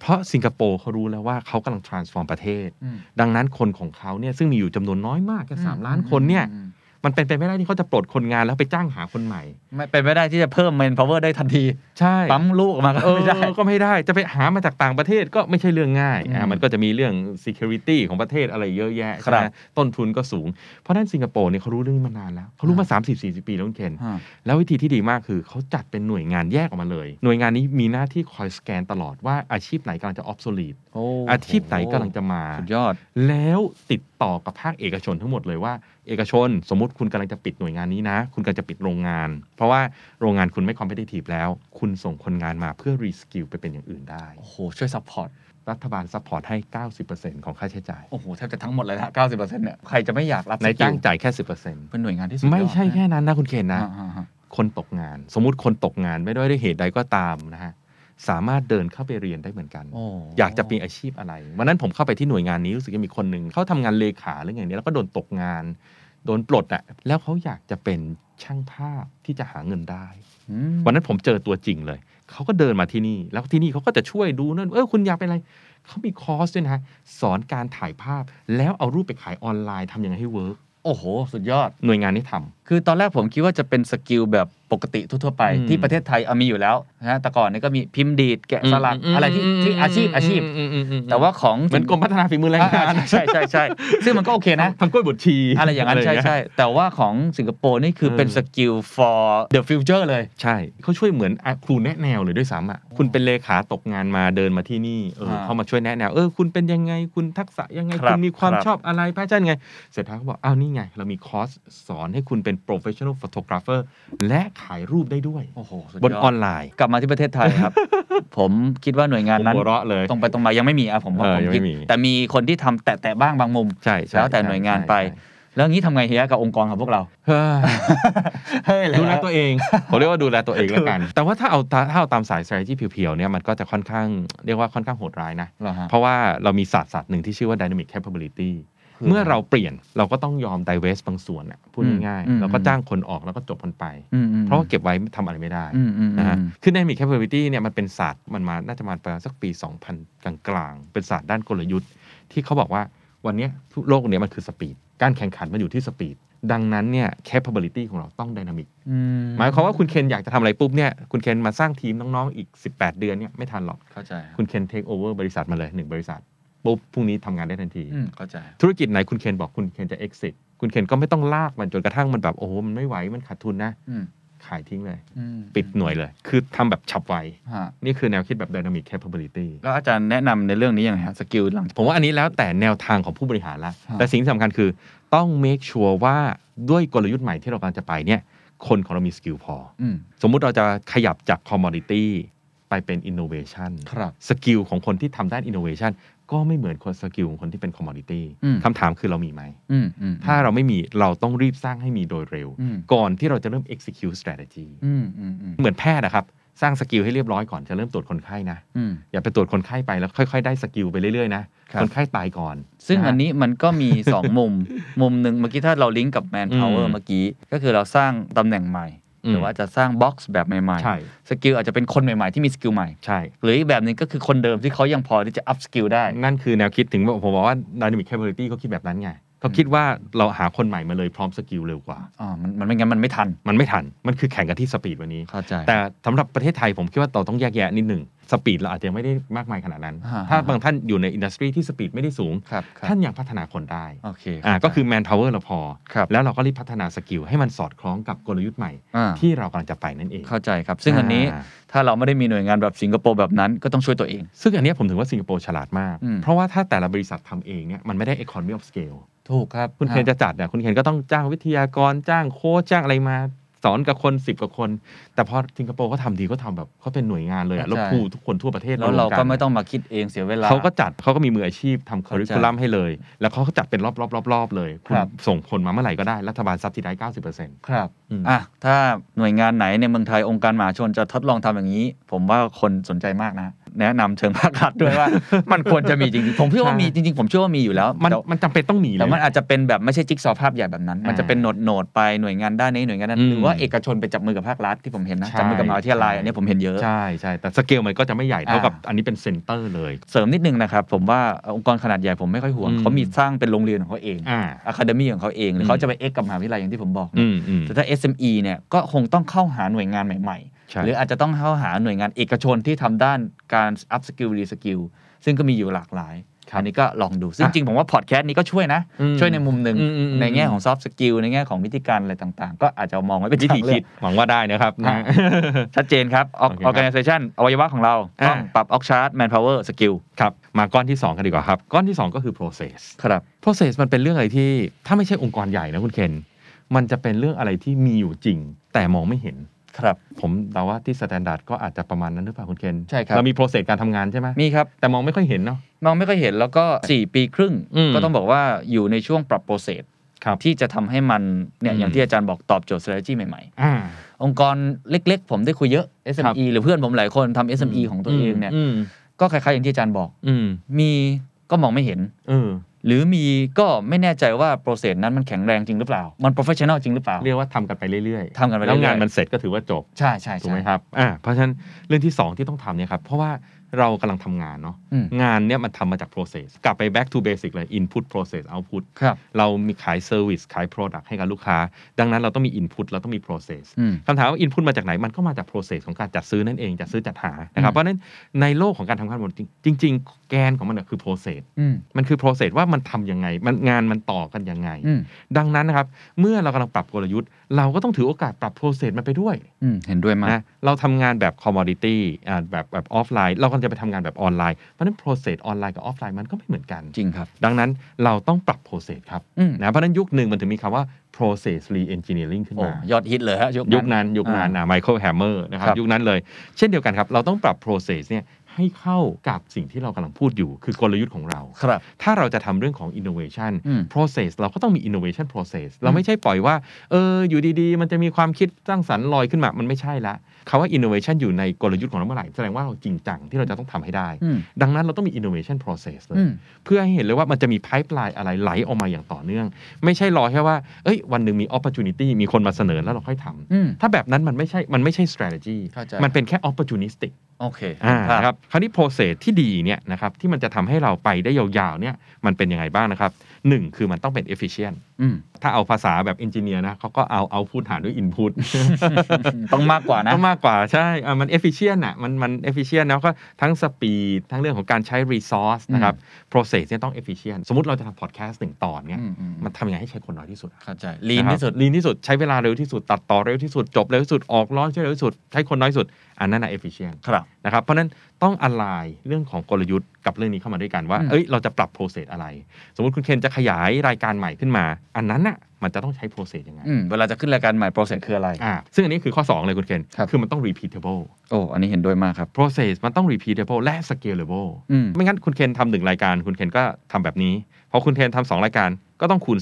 เพราะสิงคโปร์เขารู้แล้วว่าเขากำลัง transform ประเทศอืมดังนั้นคนของเขาเนี่ยซึ่งมีอยู่จำนวนน้อยมากแค่สามล้านคนเนี่ยอื มมันเป็นไปไม่ได้ที่เขาจะปลดคนงานแล้วไปจ้างหาคนใหม่ ไม่เป็นไม่ได้ที่จะเพิ่มแมนพาวเวอร์ได้ทันทีใช่ปั๊มลูกออกมาก็เออไม่ได้ก็ไม่ได้จะไปหามาจากต่างประเทศก็ไม่ใช่เรื่องง่ายอืมอ่ามันก็จะมีเรื่อง security ของประเทศอะไรเยอะแยะครับใช่ไหมต้นทุนก็สูง เพราะฉะนั้นสิงคโปร์เนี่ยเขารู้เรื่องนี้มานานแล้วเขารู้มา 30-40 ปีแล้วคุณเคนฮะแล้ววิธีที่ดีมากคือเขาจัดเป็นหน่วยงานแยกออกมาเลย หน่วยงานนี้มีหน้าที่คอยสแกนตลอดว่าอาชีพไหนกำลังจะ obsolete โอ้อาชีพไหนกำลังจะมาสุดยอด แล้วติดต่อกับภาคเอกชนทั้งหมดเลยว่า เอกชน สมมติคุณกำลังจะปิดหน่วยงานนี้นะ คุณกำลังจะปิดโรงงาน เพราะว่าโรงงานคุณไม่ competitive แล้ว คุณส่งคนงานมาเพื่อ reskill ไปเป็นอย่างอื่นได้ โอ้โห ช่วย supportรัฐบาล support ให้ 90%ของค่าใช้จ่าย โอ้โห แทบจะทั้งหมดเลยนะ90%เนี่ยใครจะไม่อยาก reskill นายจ้างจ่ายแค่ 10% เป็นหน่วยงานที่สุด10%ยอดไม่ใช่แค่นั้นนะคุณเคนนะอ่าอ่าอ่าคนตกงาน สมมุติคนตกงานไม่ได้ด้วยเหตุใดก็ตามนะฮะสามารถเดินเข้าไปเรียนได้เหมือนกันโอ้อยากจะมีอาชีพอะไร วันนั้นผมเข้าไปที่หน่วยงานนี้รู้สึกจะมีคนหนึ่งเขาทำงานเลขาหรือไงเนี่ยแล้วก็โดนตกงาน โดนปลดอะแล้วเขาอยากจะเป็นช่างภาพที่จะหาเงินได้อืมวันนั้นผมเจอตัวจริงเลยเขาก็เดินมาที่นี่ แล้วที่นี่เขาก็จะช่วยดูนั่นเออคุณอยากเป็นอะไรเขามีคอร์สด้วยนะฮะสอนการถ่ายภาพ แล้วเอารูปไปขายออนไลน์ทำยังไงให้ work โอ้โห สุดยอดหน่วยงานนี้ทำคือตอนแรกผมคิดว่าจะเป็น skill แบบปกติทั่วๆไปอืมที่ประเทศไทยเอามีอยู่แล้วนะฮะแต่ก่อนเนี่ยก็มีพิมพ์ดีดแกะสลักอะไรที่ที่อาชีพอาชีพ แต่ว่าของเหมือนกรมพัฒนาฝีมือแรงงานอ่าใช่ใช่ใช่ซึ่งมันก็โอเคนะทำกล้วยบดชี อะไรอย่างนั้นใช่ใช่แต่ว่าของสิงคโปร์นี่คือเป็นเออสกิล for the future เลย ใช่เขาช่วยเหมือนอะครูแนะแนวเลยด้วยซ้ำอะคุณเป็นเลขาตกงานมาเดินมาที่นี่เออฮะเขามาช่วยแนะแนวเออคุณเป็นยังไงคุณทักษะยังไงครับคุณมีความครับชอบอะไรแพชชั่นไง เสร็จแล้วเขาบอกอ้าวนี่ไง เรามีคอร์สสอนให้คุณเป็น professional photographer และขายรูปได้ด้วย โอ้โหสุดบนยออนไลน์ กลับมาที่ประเทศไทยครับ ผมคิดว่าหน่วยงานผมนั้นหัวเราะเลยตรงไปตรงมายังไม่มีอะผมเออผมยังไม่คิดมีแต่มีคนที่ทำแตะๆบ้างบางมุมใช่ใช่แล้วแต่หน่วยงานไป ใช่แล้วงี้ทำไงเฮียกับองค์กรของพวกเราใช่เฮ้ย เฮ้ยดูแลตัวเอง ผมเรียกว่าดูแลตัวเองแล้วกัน แต่ว่าถ้าเอาตาถ้าเอาตามสาย strategy เพียวๆเนี่ยมันก็จะค่อนข้างเรียกว่าค่อนข้างโหดร้ายนะ เหรอฮะเพราะว่าเรามีศาสตร์ศาสตร์หนึ่งที่ชื่อว่า dynamic capability คือ เมื่อเราเปลี่ยนเราก็ต้องยอม divest บางส่วนอะพูดอืมง่ายอืมๆเราก็จ้างคนออกแล้วก็จบมันไปอืมอืมเพราะว่าเก็บไว้ทำอะไรไม่ได้อืมอืมนะฮะอืมคือ dynamic capability เนี่ยมันเป็นศาสตร์มันมาน่าจะมาประมาณสักปี 2000 กลางๆ เป็นศาสตร์ด้านกลยุทธ์ ที่เขาบอกว่าวันเนี้ยทุกโลกเนี้ยมันคือ speed การแข่งขันมันอยู่ที่ speed ดังนั้นเนี่ย capability ของเราต้อง dynamic อืหมายความว่าคุณเคนอยากจะทำอะไรปุ๊บเนี่ยคุณเคนมาสร้างทีมน้องๆ อีก 18 เดือนเนี่ยไม่ทันหรอกเข้าใจครับคุณเคนเทคโอเวอร์บริษัทมาเลยหนึ่งบริษัท ปุ๊บพรุ่งนี้ทำงานได้ทันทีอืมเข้าใจธุรกิจไหนคุณเคนบอกคุณเคนจะ exit คุณเคนก็ไม่ต้องลากมันจนกระทั่งมันแบบโอ้โหมันไม่ไหวมันขาดทุนนะอืมขายทิ้งเลยอืมปิดหน่วยเลย คือทำแบบฉับไวฮะนี่คือแนวคิดแบบ dynamic capability แล้วอาจารย์แนะนำในเรื่องนี้ยังไงฮะ skill หลัง ผมว่าอันนี้แล้วแต่แนวทางของผู้บริหารละฮะแต่สิ่งที่สำคัญคือต้อง make sure ว่าด้วยกลยุทธ์ใหม่ที่เรากำลังจะไปเนี่ย คนของเรามี skill พออืมสมมุติเราจะขยับจาก commodity ไปเป็น innovation ครับ skill ของคนที่ทำด้าน innovation ก็ไม่เหมือนคน skill ของคนที่เป็นคอมม o ดิตี้อืมคำถามคือเรามีไหมอืมอืมถ้าเราไม่มีเราต้องรีบสร้างให้มีโดยเร็วอืมก่อนที่เราจะเริ่ม execute strategy อืมอืมอืมเหมือนแพทย์นะครับ สร้าง skill ให้เรียบร้อยก่อนจะเริ่มตรวจคนไข้นะอืมอย่าไปตรวจคนไข้ไปแล้วค่อย ๆ ได้ skill ไปเรื่อยๆนะครับคนไข้ตายก่อน ซึ่งะฮะอันนี้มันก็มี 2 มุม มุมหนึ่งเมื่อกี้ถ้าเราลิงก์กับ manpower อืมเมื่อกี้ ก็คือเราสร้างตำแหน่งใหม่อืม หรือว่าจะสร้าง box แบบใหม่ใช่ๆ skill อาจจะเป็นคนใหม่ๆ ที่มี skill ใหม่ใช่หรืออีกแบบหนึงก็คือคนเดิมที่เขายังพอที่จะ up skill ได้ นั่นคือแนวคิดที่ผมบอกว่า dynamic capability เขาคิดแบบนั้นไง เขาคิดว่าเราหาคนใหม่มาเลยพร้อม skill เร็วกว่าอ่ามันมันไม่งั้นมันไม่ทัน มันไม่ทัน มันคือแข่งกันที่ speed วันนี้เข้าใจแต่สำหรับประเทศไทยผมคิดว่าเราต้องแยกแยะนิดหนึ่ง speed เราอาจจะไม่ได้มากมายขนาดนั้นอ่าถ้าบางท่านอยู่ใน industry ที่ speed ไม่ได้สูงครับครับท่านยังพัฒนาคนได้โอเคอ่าเข้าใจก็คือ manpower เราพอครับแล้วเราก็รีบพัฒนา skill ให้มันสอดคล้องกับกลยุทธ์ใหม่อ่าที่เรากำลังจะไปนั่นเอง เข้าใจครับ ซึ่งอันนี้อ่าถ้าเราไม่ได้มีหน่วยงานแบบสิงคโปร์แบบนั้นก็ต้องช่วยตัวเอง ซึ่งอันเนี้ยผมถือว่าสิงคโปร์ฉลาดมากอืมเพราะว่าถ้าแต่ละบริษัททำเองเนี่ยมันไม่ได้ economy of scale ถูกครับคุณเคนจะจัดเนี่ยคุณเคนก็ต้องจ้างวิทยากรจ้างโค้ชจ้างอะไรมาสอนกับคน10กับคน แต่พอสิงคโปร์เขาทำดีเขาทำแบบเขาเป็นหน่วยงานเลยอะแล้วใช่ครูทุกคนทั่วประเทศแล้วเราวก็นไม่ต้องมาคิดเองเสียเวลาเขาก็จัดเขาก็มีมืออาชีพทำคอริคูลัมเข้าใจให้เลย แล้วเขาก็จัดเป็นรอบๆรอบๆเลยคุณครับส่งคนมาเมื่อไหร่ก็ได้รัฐบาลซับซิได้เก้าสิบเปอร์เซ็นต์ครับอืมอะถ้าหน่วยงานไหนในเมืองไทยองค์การมหาชนจะทดลองทำอย่างนี้ ผมว่าคนสนใจมากนะ แนะนำเชิงภาครัฐด้วยว่า มันควรจะมีจริงๆผมเชื่อว่ามีจริงๆผมเชื่อว่ามีอยู่แล้ว มันแต่มันจำเป็นต้องมีเลยแต่มันอาจจะเป็นแบบไม่ใช่จิ๊กซอว์ภาพใหญ่แบบนั้น มันจะเป็น node node ๆไปหน่วยงานด้านนี้หน่วยงานด้านอืนั้นมหรือว่าเอกชนไปจับมือกับภาครัฐที่ผมเห็นนะใช่จับมือกับมหาวิทยาลัยใช่อันนี้ผมเห็นเยอะใช่ใช่แต่สเกลมันก็จะไม่ใหญ่เท่ากับอ่าอันนี้เป็น center เลย เสริมนิดนึงนะครับผมว่าองค์กรขนาดใหญ่ผมไม่ค่อยห่วงอืมเขามีสร้างเป็นโรงเรียนของเขาเองอ่า academy ของเขาเองอืมหรือเขาจะไปเอ็กกับมหาวิทยาลัยอย่างที่ผมบอกนะอืมอืมแต่ถ้า SME เนี่ยก็คงต้องเข้าหาหน่วยงานใหม่ใช่ๆ หรืออาจจะต้องเข้าหาหน่วยงานเอกชนที่ทำด้านการ up skill re skill ซึ่งก็มีอยู่หลากหลายครับอันนี้ก็ลองดู ซึ่งอะจริงผมว่าพอดแคสต์นี้ก็ช่วยนะอืมช่วยในมุมหนึ่งอืมอืมอืมในแง่ของ soft skill ในแง่ของวิธีการอะไรต่างๆ ก็อาจจะมองไว้เป็นวิธีทางเลืคิอดกหวังว่าได้นะครับอะนะชัดเจนครับโอเคครับ organization อวัยวะของเราต้องอะปรับ org chart manpower skill ครับ มาก้อนที่ 2 กันดีกว่าครับ ก้อนที่ 2 ก็คือ process ครับ process มันเป็นเรื่องอะไรที่ถ้าไม่ใช่องค์กรใหญ่นะคุณเคนมันจะเป็นเรื่องอะไรที่มีอยู่จริง แต่มองไม่เห็น ครับ ผมเดาว่าที่ standard ก็อาจจะประมาณนั้นหรือเปล่าคุณเคนใช่ครับ เรามี process การทำงานใช่ไหมมีครับ แต่มองไม่ค่อยเห็นเนาะ มองไม่ค่อยเห็นแล้วก็ 4 ปีครึ่ง อืมก็ต้องบอกว่าอยู่ในช่วงปรับ process ครับที่จะทำให้มันเนี่ยอืม อย่างที่อาจารย์บอกตอบโจทย์ strategy ใหม่ อ่า ๆ องค์กรเล็กๆ ผมได้คุยเยอะ ครับ SME หรือเพื่อนผมหลายคนทำ SME ของตัวเองเนี่ยอืมก็คล้ายๆอย่างที่อาจารย์บอก อืมมีก็มองไม่เห็น เออ หรือมีก็ไม่แน่ใจว่า process นั้นมันแข็งแรงจริงหรือเปล่า มัน professional จริงหรือเปล่า เรียกว่าทำกันไปเรื่อยๆทำกันไปเรื่แล้อวยๆงานมันเสร็จก็ถือว่าจบ ใช่ใช่ถูกไหมใช่ครับอ่าเพราะฉะนั้นเรื่องที่ 2 ที่ต้องทำเนี่ยครับ เพราะว่า เรากำลังทำงานเนาะอืม งานเนี่ยมันทำมาจาก process กลับไป back to basic เลย input process output ครับ เรามีขาย service ขาย product ให้กับลูกค้า ดังนั้นเราต้องมี input เราต้องมี process อืม คำถามว่า input มาจากไหน มันก็มาจาก process ของการจัดซื้อนั่นเอง จัดซื้อจัดหานะครับ อืม เพราะฉะนั้นในโลกของการทำงานหมดจริงจริง ๆ แกนของมันน่ะคือ process อืมมันคือ process ว่ามันทำยังไง มันงานมันต่อกันยังไง อืม ดังนั้นนะครับ เมื่อเรากำลังปรับกลยุทธ์เราก็ต้องถือโอกาสปรับ process มันไปด้วยอืมเห็นด้วยมากนะเราทำงานแบบ commodity อ่าแบบแบบออฟไลน์ เราก็จะไปทำงานแบบออนไลน์ เพราะฉะนั้น process ออนไลน์กับออฟไลน์มันก็ไม่เหมือนกัน จริงครับ ดังนั้นเราต้องปรับ process ครับอืมนะเพราะฉะนั้นยุคหนึ่งมันถึงมีคำว่า process re-engineering ขึ้นโอ้มายอดฮิตเลยฮะยุคยุคนั้นยุคนั้นอ่านะไมเคิลแฮมเมอร์นะครับครับยุคนั้นเลย เช่นเดียวกันครับ เราต้องปรับ process เนี่ย ให้เข้ากับสิ่งที่เรากำลังพูดอยู่ คือกลยุทธ์ของเราครับ ถ้าเราจะทำเรื่องของ innovation อืม process เราก็ต้องมี innovation process เราไม่ใช่ปล่อยว่าเอออยู่ดีๆ มันจะมีความคิดสร้างสรรค์ลอยขึ้นมา มันไม่ใช่ละคำว่า innovation อยู่ในกลยุทธ์ของเราเมื่อไหร่แสดงว่าเราจริงจังที่เราจะต้องทำให้ได้อืมดังนั้นเราต้องมี innovation process เลอืยมเพื่อให้เห็นเลยว่ามันจะมี pipeline อะไรไหลออกมาอย่างต่อเนื่อง ไม่ใช่รอแค่ว่าเอ้ยวันหนึ่งมี opportunity มีคนมาเสนอแล้วเราค่อยทำอืมถ้าแบบนั้นมันไม่ใช่มันไม่ใช่ strategy เข้าใจมันเป็นแค่ opportunistic โอเคอ่าครับนะครับคราวนี้ process ที่ดีเนี่ยนะครับที่มันจะทำให้เราไปได้ยาวๆเนี่ยมันเป็นยังไงบ้างนะครับ หนึ่งคือมันต้องเป็น efficient อืมถ้าเอาภาษาแบบเอนจิเนียร์นะเขาก็เอาเอาพูดหารด้วย input ต้องมากกว่านะก็มากกว่าใช่อะมัน efficient อะมันมัน efficient แล้วก็ทั้ง speed ทั้งเรื่องของการใช้ resource นะครับ process เนี่ยต้อง efficient สมมติเราจะทำ podcast หนึ่งตอนเนี่ยอืมอืมมันทำยังไงให้ใช้คนน้อยที่สุดอะเข้าใจลีนที่สุดลีนที่สุดใช้เวลาเร็วที่สุดตัดต่อเร็วที่สุดจบเร็วที่สุดออกร้อนใช้เร็วที่สุดใช้คนน้อยที่สุด อันนั้นนะ efficient ครับนะครับเพราะฉะนั้น ต้อง align เรื่องของกลยุทธ์กับเรื่องนี้เข้ามาด้วยกันว่าอืมเอ้ย เราจะปรับ process อะไร สมมติคุณเคนจะขยายรายการใหม่ขึ้นมา อันนั้นน่ะ มันจะต้องใช้ process ยังไงอืมเวลาจะขึ้นรายการใหม่ process คืออะไร อ่า ซึ่งอันนี้คือข้อ 2 เลยคุณเคนครับคือมันต้อง repeatable โอ้ อันนี้เห็นด้วยมากครับ process มันต้อง repeatable และ scalable อืมไม่งั้นคุณเคนทำหนึ่งรายการ คุณเคนก็ทำแบบนี้ พอคุณเคนทำสองรายการ ก็ต้องคูณ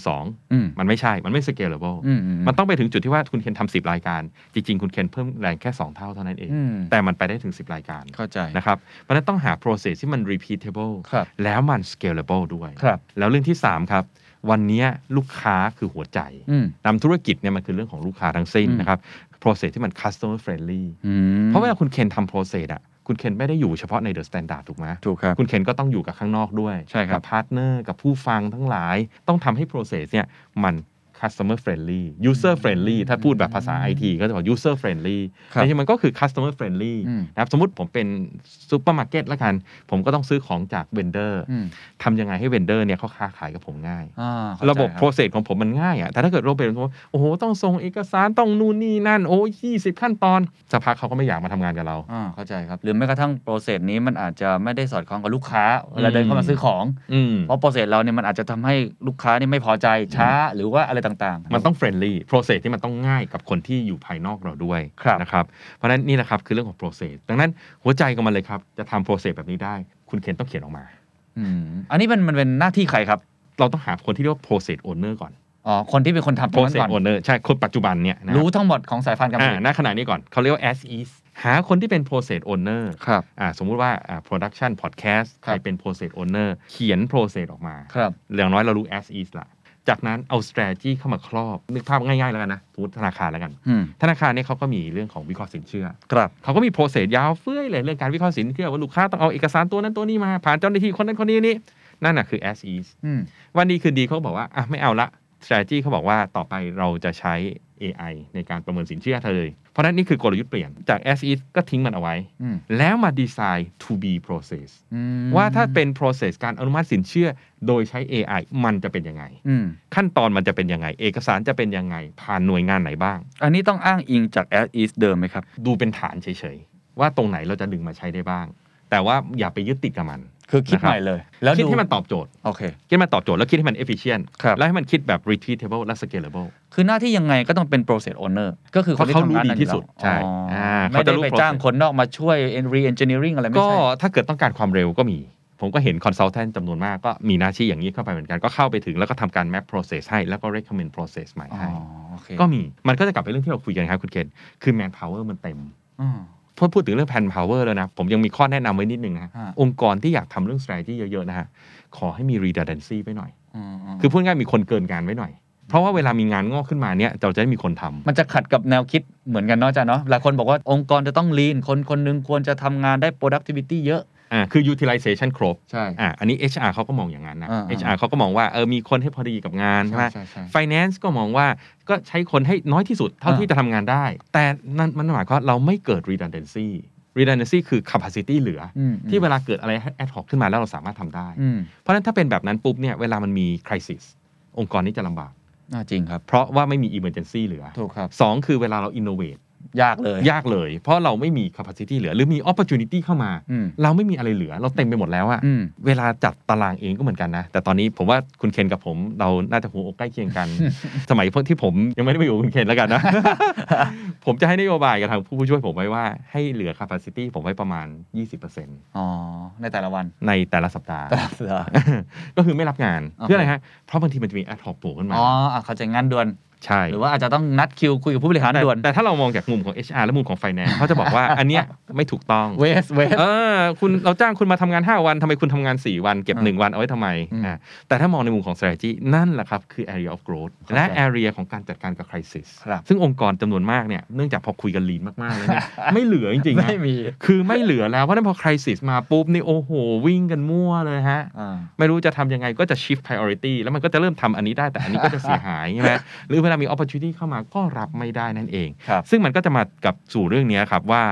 อืม2มันไม่ใช่ มันไม่ scalable อืมอืมันต้องไปถึงจุดที่ว่าคุณเคนทำสิบรายการ จริง ๆ คุณเคนเพิ่มแรงแค่ 2 เท่าเท่านั้นเองอืมแต่มันไปได้ถึง 10 รายการเข้าใจนะครับเพราะฉะนั้นต้องหา process ที่มัน repeatable ครับแล้วมัน scalable ด้วยครับแล้วเรื่องที่ 3 ครับวันนี้ลูกค้าคือหัวใจอืมนำธุรกิจเนี่ยมันคือเรื่องของลูกค้าทั้งสิ้นอืมนะครับ process ที่มัน customer friendly อืมเพราะเวลาคุณเคนทำ process อะ คุณเคนไม่ได้อยู่เฉพาะใน the standard ถูกไหมถูกครับ คุณเคนก็ต้องอยู่กับข้างนอกด้วย ใช่ครับกับ partner กับผู้ฟังทั้งหลาย ต้องทำให้ process เนี่ยมัน customer friendly user friendly ถ้าพูดแบบภาษา IT ก็จะบอก user friendly ครับแต่จริงๆมันก็คือ customer friendly อืมนะครับสมมติผมเป็นซูเปอร์มาร์เก็ตแล้วกัน ผมก็ต้องซื้อของจาก vendor อืมทำยังไงให้ vendor เนี่ยเขาค้าขายกับผมง่ายอ่าเข้าใจระบบค process ของผมมันง่ายอะแต่ถ้าเกิดเราเป็นโอ้โห ต้องส่งเอกสารต้องนู่นนี่นั่น โอ้ยี่สิบขั้นตอนสักพักเขาก็ไม่อยากมาทำงานกับเราอ่าเข้าใจครับ หรือแม้กระทั่ง process นี้มันอาจจะไม่ได้สอดคล้องกับลูกค้าเวลาเดินเข้ามาซื้อของอืมเพราะโปรเซสเราเนี่ยมันอาจจะทำให้ลูกค้านี่ไม่พอใจช้า หรือว่าอะไรต่างๆ มันต้อง friendly process ที่มันต้องง่ายกับคนที่อยู่ภายนอกเราด้วยครับนะครับเพราะฉะนั้นนี่แหละครับคือเรื่องของ process ดังนั้นหัวใจของมันเลยครับจะทำ process แบบนี้ได้ คุณเคนต้องเขียนออกมาอืมอันนี้มันมันเป็นหน้าที่ใครครับ เราต้องหาคนที่เรียกว่า process owner ก่อนอ๋อคนที่เป็นคนทำตรงนั้น process ก่อน owner ใช่คนปัจจุบันเนี่ยนะรู้ทั้งหมดของสายพันธุ์การผอ่าลิตณขณะนี้ก่อนเขาเรียกว่า as is หาคนที่เป็น process owner ครับอ่าสมมุติว่าอ่า production podcast ใครครับเป็น process owner เขียน process ออกมาครับอย่างน้อยเรารู้ as is ละ จากนั้นเอา strategy เข้ามาครอบ นึกภาพง่ายๆแล้วกันนะสมมติธนาคารแล้วกันอืมธนาคารเนี่ยเขาก็มีเรื่องของวิเคราะห์สินเชื่อครับเขาก็มี process ยาวเฟ้ยเลยเรื่องการวิเคราะห์สินเชื่อว่าลูกค้าต้องเอาเอกสารตัวนั้นตัวนี้มาผ่านเจ้าหน้าที่คนนั้นคนนี้นี่นั่นน่ะคือ as is อืมวันดีคืนดีเขาก็บอกว่าอะไม่เอาละ strategy เขาบอกว่าต่อไปเราจะใช้ AI ในการประเมินสินเชื่อเธอเลย เพราะฉะนั้นนี่คือกลยุทธ์เปลี่ยนจาก as is ก็ทิ้งมันเอาไว้อืมแล้วมา design to be process อืมว่าถ้าเป็น process การอนุมัติสินเชื่อโดยใช้ AI มันจะเป็นยังไงอืมขั้นตอนมันจะเป็นยังไง เอกสารจะเป็นยังไง ผ่านหน่วยงานไหนบ้าง อันนี้ต้องอ้างอิงจาก as is เดิมไหมครับ ดูเป็นฐานเฉยๆ ว่าตรงไหนเราจะดึงมาใช้ได้บ้าง แต่ว่าอย่าไปยึดติดกับมัน คือคิดนะครับใหม่เลย แล้วคิดดูให้มันตอบโจทย์โอเคคิดให้มันตอบโจทย์แล้วคิดให้มัน efficient ครับแล้วให้มันคิดแบบ repeatable และ scalable คือหน้าที่ยังไงก็ต้องเป็น process owner ก็คือคนที่เพราะเขาทำงานรู้ดีนั้นที่สุดอยู่แล้วใช่อ๋ออาเขาไม่จะได้รู้ไป process จ้างคนนอกมาช่วย re-engineering อะไรไม่ก็ใช่ถ้าเกิดต้องการความเร็วก็มีผมก็เห็น consultant จำนวนมากก็มีหน้าที่อย่างนี้เข้าไปเหมือนกัน ก็เข้าไปถึงแล้วก็ทำการ map process ให้ แล้วก็ recommend process ใหม่อ๋อให้โอเคก็มีมันก็จะกลับไปเรื่องที่เราคุยกันครับคุณเคนคือ man power มันเต็มอืม พอพูดถึงเรื่อง man power แล้วนะ ผมยังมีข้อแนะนำไว้นิดนึงนะฮะองค์กรที่อยากทำเรื่อง strategy เยอะๆนะฮะขอให้มี redundancy ไว้หน่อยอืมมคือพูดง่ายๆมีคนเกินงานไว้หน่อย เพราะว่าเวลามีงานงอกขึ้นมาเนี่ยเราจะได้มีคนทำมันจะขัดกับแนวคิดเหมือนกันเนาะอาจารย์เนาะหลายคนบอกว่าองค์กรจะต้อง lean คนคนหนึงควรจะทำงานได้ productivity เยอะ อ่าคือ utilization ครบใช่อ่าอันนี้ HR เขาก็มองอย่างนั้นนะอ่า HR เขาก็มองว่าเออมีคนให้พอดีกับงานใช่ไหมใช่ใช่ finance ก็มองว่าก็ใช้คนให้น้อยที่สุดเท่าอ่าที่จะทำงานได้ แต่นั่นมันหมายความว่าเราไม่เกิด redundancy redundancy คือ capacity เหลือออืมที่เวลาเกิดอะไร ad hoc ขึ้นมาแล้วเราสามารถทำได้อืมเพราะฉะนั้นถ้าเป็นแบบนั้นปุ๊บเนี่ยเวลามันมี crisis องค์กรนี้จะลำบากน่าจริงครับ เพราะว่าไม่มี emergency เหลือถูกครับสองคือเวลาเรา innovate ยากเลย ยากเลย เพราะเราไม่มี capacity เหลือ หรือมี opportunity เข้ามา อืม เราไม่มีอะไรเหลือ เราเต็มไปหมดแล้วอะอืม เวลาจัดตารางเองก็เหมือนกันนะ แต่ตอนนี้ผมว่าคุณเคนกับผมเราน่าจะหัวอกใกล้เคียงกัน สมัยที่ผมยังไม่ได้ไปอยู่กับคุณเคนแล้วกันนะ ผมจะให้นโยบายกับทางผู้ช่วยผมไว้ว่าให้เหลือ capacity ผมไว้ประมาณ 20%อ๋อ ในแต่ละวันในแต่ละสัปดาห์ แต่ละสัปดาห์ก็คือไม่รับงานโอเคเพื่ออะไรฮะ เพราะบางทีมันจะมี ad hoc โผล่ขึ้นมา อ๋ออะเข้าใจงานด่วน ใช่หรือว่าอาจจะต้องนัดคิวคุยกับผู้บริหารแต่ด่วน แต่ถ้าเรามองจากมุมของ HR และมุมของ finance เขาจะบอกว่าอันเนี้ยไม่ถูกต้องเวสเวสเออคุณเราจ้างคุณมาทำงาน 5 วันทำไมคุณทำงาน 4 วันเก็บอ่า1วันเอาไว้ทำไมอืมอ่าแต่ถ้ามองในมุมของ strategy นั่นแหละครับคือ area of growth เข้าใจและ area ของการจัดการกับ crisis ครับซึ่งองค์กรจำนวนมากเนี่ยเนื่องจากพอคุยกันลีนมากๆเลยเนี่ยไม่เหลือจริงๆนะไม่มีคือไม่เหลือแล้วเพราะฉะนั้นพอ crisis มาปุ๊บนี่โอ้โหวิ่งกันมั่วเลยฮะอ่าไม่รู้จะทำยังไงก็จะ shift priority แล้วมันก็จะเริ่มทำอันนี้ได้แต่อันนี้ก็จะเสียหายใช่ไหมหรือเวลามี opportunity เข้ามาก็รับไม่ได้นั่นเองครับซึ่งมันก็จะมากับสู่เรื่องนี้ครับว่า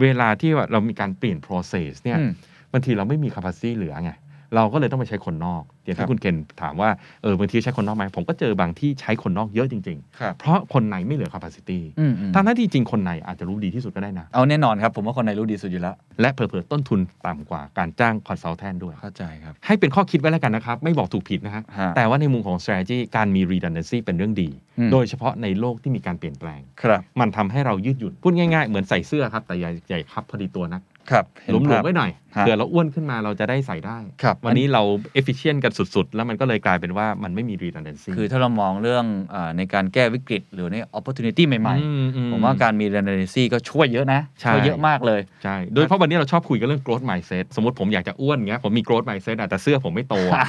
เวลาที่เรามีการเปลี่ยน process เนี่ยอืมบางทีเราไม่มี capacity เหลือไง เราก็เลยต้องไปใช้คนนอก อย่างครัที่บคุณเคนถามว่าเออบางทีใช้คนนอกไหมผมก็เจอบางที่ใช้คนนอกเยอะจริงครับๆเพราะคนในไม่เหลือ capacity อืมอืมทั้งที่จริงคนในอาจจะรู้ดีที่สุดก็ได้นะเอาแน่นอนครับ ผมว่าคนในรู้ดีสุดอยู่แล้ว และเผลอๆต้นทุนต่ำกว่าการจ้าง consultant ด้วยเข้าใจครับให้เป็นข้อคิดไว้แล้วกันนะครับ ไม่บอกถูกผิดนะฮะฮะแต่ว่าในมุมของ strategy การมี redundancy เป็นเรื่องดีอืมโดยเฉพาะในโลกที่มีการเปลี่ยนแปลงครับมันทำให้เรายืดหยุ่นพูดง่ายๆเหมือนใส่เสื้อครับแต่อย่าใหญ่ครับพอดีตัวนักครับเห็หลวมภาพๆไว้หน่อยฮะ เผื่อเราอ้วนขึ้นมาเราจะได้ใส่ได้ครับวันนี้เรา efficient กันสุด ๆ แล้วมันก็เลยกลายเป็นว่ามันไม่มี redundancy คือถ้าเรามองเรื่องอาในการแก้วิกฤต หรือใน opportunity ใหม่อือืๆผมว่าการมี redundancy ก็ช่วยเยอะนะใช่ช่วยเยอะมากเลย ใช่ โดยเฉพาะวันนี้เราชอบคุยกันเรื่อง growth mindset สมมติผมอยากจะอ้วนเงี้ยผมมี growth mindset อะแต่เสื้อผมไม่โตอะ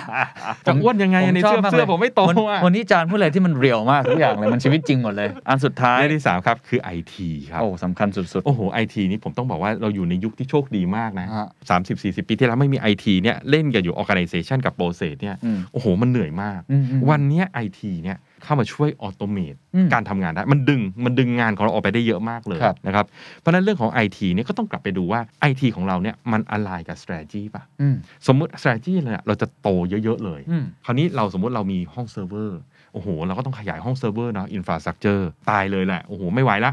จะอ้วนยังไงอะในเสื้อชบากลยเสื้อผมไม่โตวันอะวันนี้จานพูดอะไรที่มันเรียวมากทุกอย่างเลยมันชีวิตจริงหมดเลย อันสุดท้ายเรื่องที่สามครับคือ IT ครับโอ้สำคัญสุดโอ้โหไอทีนี่ผมต้องบอกว่าเราอยู่ในยุคที่โชคดีมากนะฮะสามสิบสี่สิบปีที่แล้วไม่มีไอทีเนี่ยเล่นกันอยู่ organization กับ process เนี่ยอืมโอ้โหมันเหนื่อยมากอืมอืมวันเนี้ยไอทีเนี่ยเข้ามาช่วย automate อืมการทำงานได้มันดึงมันดึงงานของเราออกไปได้เยอะมากเลยครับนะครับเพราะฉะนั้นเรื่องของ IT เนี่ยก็ต้องกลับไปดูว่า IT ของเราเนี่ยมันอะไรกับ strategy ป่ะๆอืมสมมุติ strategy เลยอะเราจะโตเยอะๆเลยอืมคราวนี้เราสมมุติเรามีห้องเซิร์ฟเวอร์โอ้โห เราก็ต้องขยายห้องเซิร์ฟเวอร์เนาะ infrastructure ตายเลยแหละ โอ้โห ไม่ไหวละ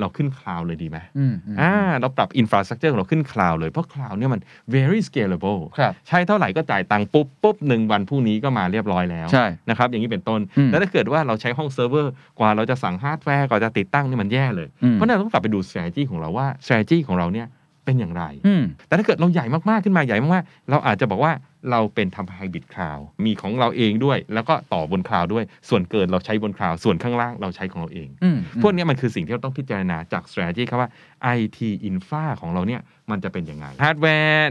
เราขึ้น cloud เลยดีไหมอืมอืมอ่าเราปรับ infrastructure ของเราขึ้น cloud เลย เพราะ cloud เนี่ยมัน very scalable ครับใช้เท่าไหร่ก็จ่ายตังค์ปุ๊บปุ๊บหนึ่งวันพรุ่งนี้ก็มาเรียบร้อยแล้วใช่นะครับอย่างนี้เป็นต้นอืมแล้วถ้าเกิดว่าเราใช้ห้องเซิร์ฟเวอร์กว่าเราจะสั่งฮาร์ดแวร์กว่าจะติดตั้งนี่มันแย่เลยอืมเพราะฉะนั้นเราต้องกลับไปดู strategy ของเราว่า strategy ของเราเนี่ยเป็นอย่างไรอืมแต่ถ้าเกิดเราใหญ่มากๆขึ้นมาใหญ่มากๆเราอาจจะบอกว่า เราเป็นทำ hybrid cloud มีของเราเองด้วย แล้วก็ต่อบน cloud ด้วย ส่วนเกินเราใช้บน cloud ส่วนข้างล่างเราใช้ของเราเองอืมพวกเนี้ยมันคือสิ่งที่เราต้องพิจารณาจาก strategy ครับว่า IT infra ของเราเนี่ยมันจะเป็นยังไงฮาร์ดแวร์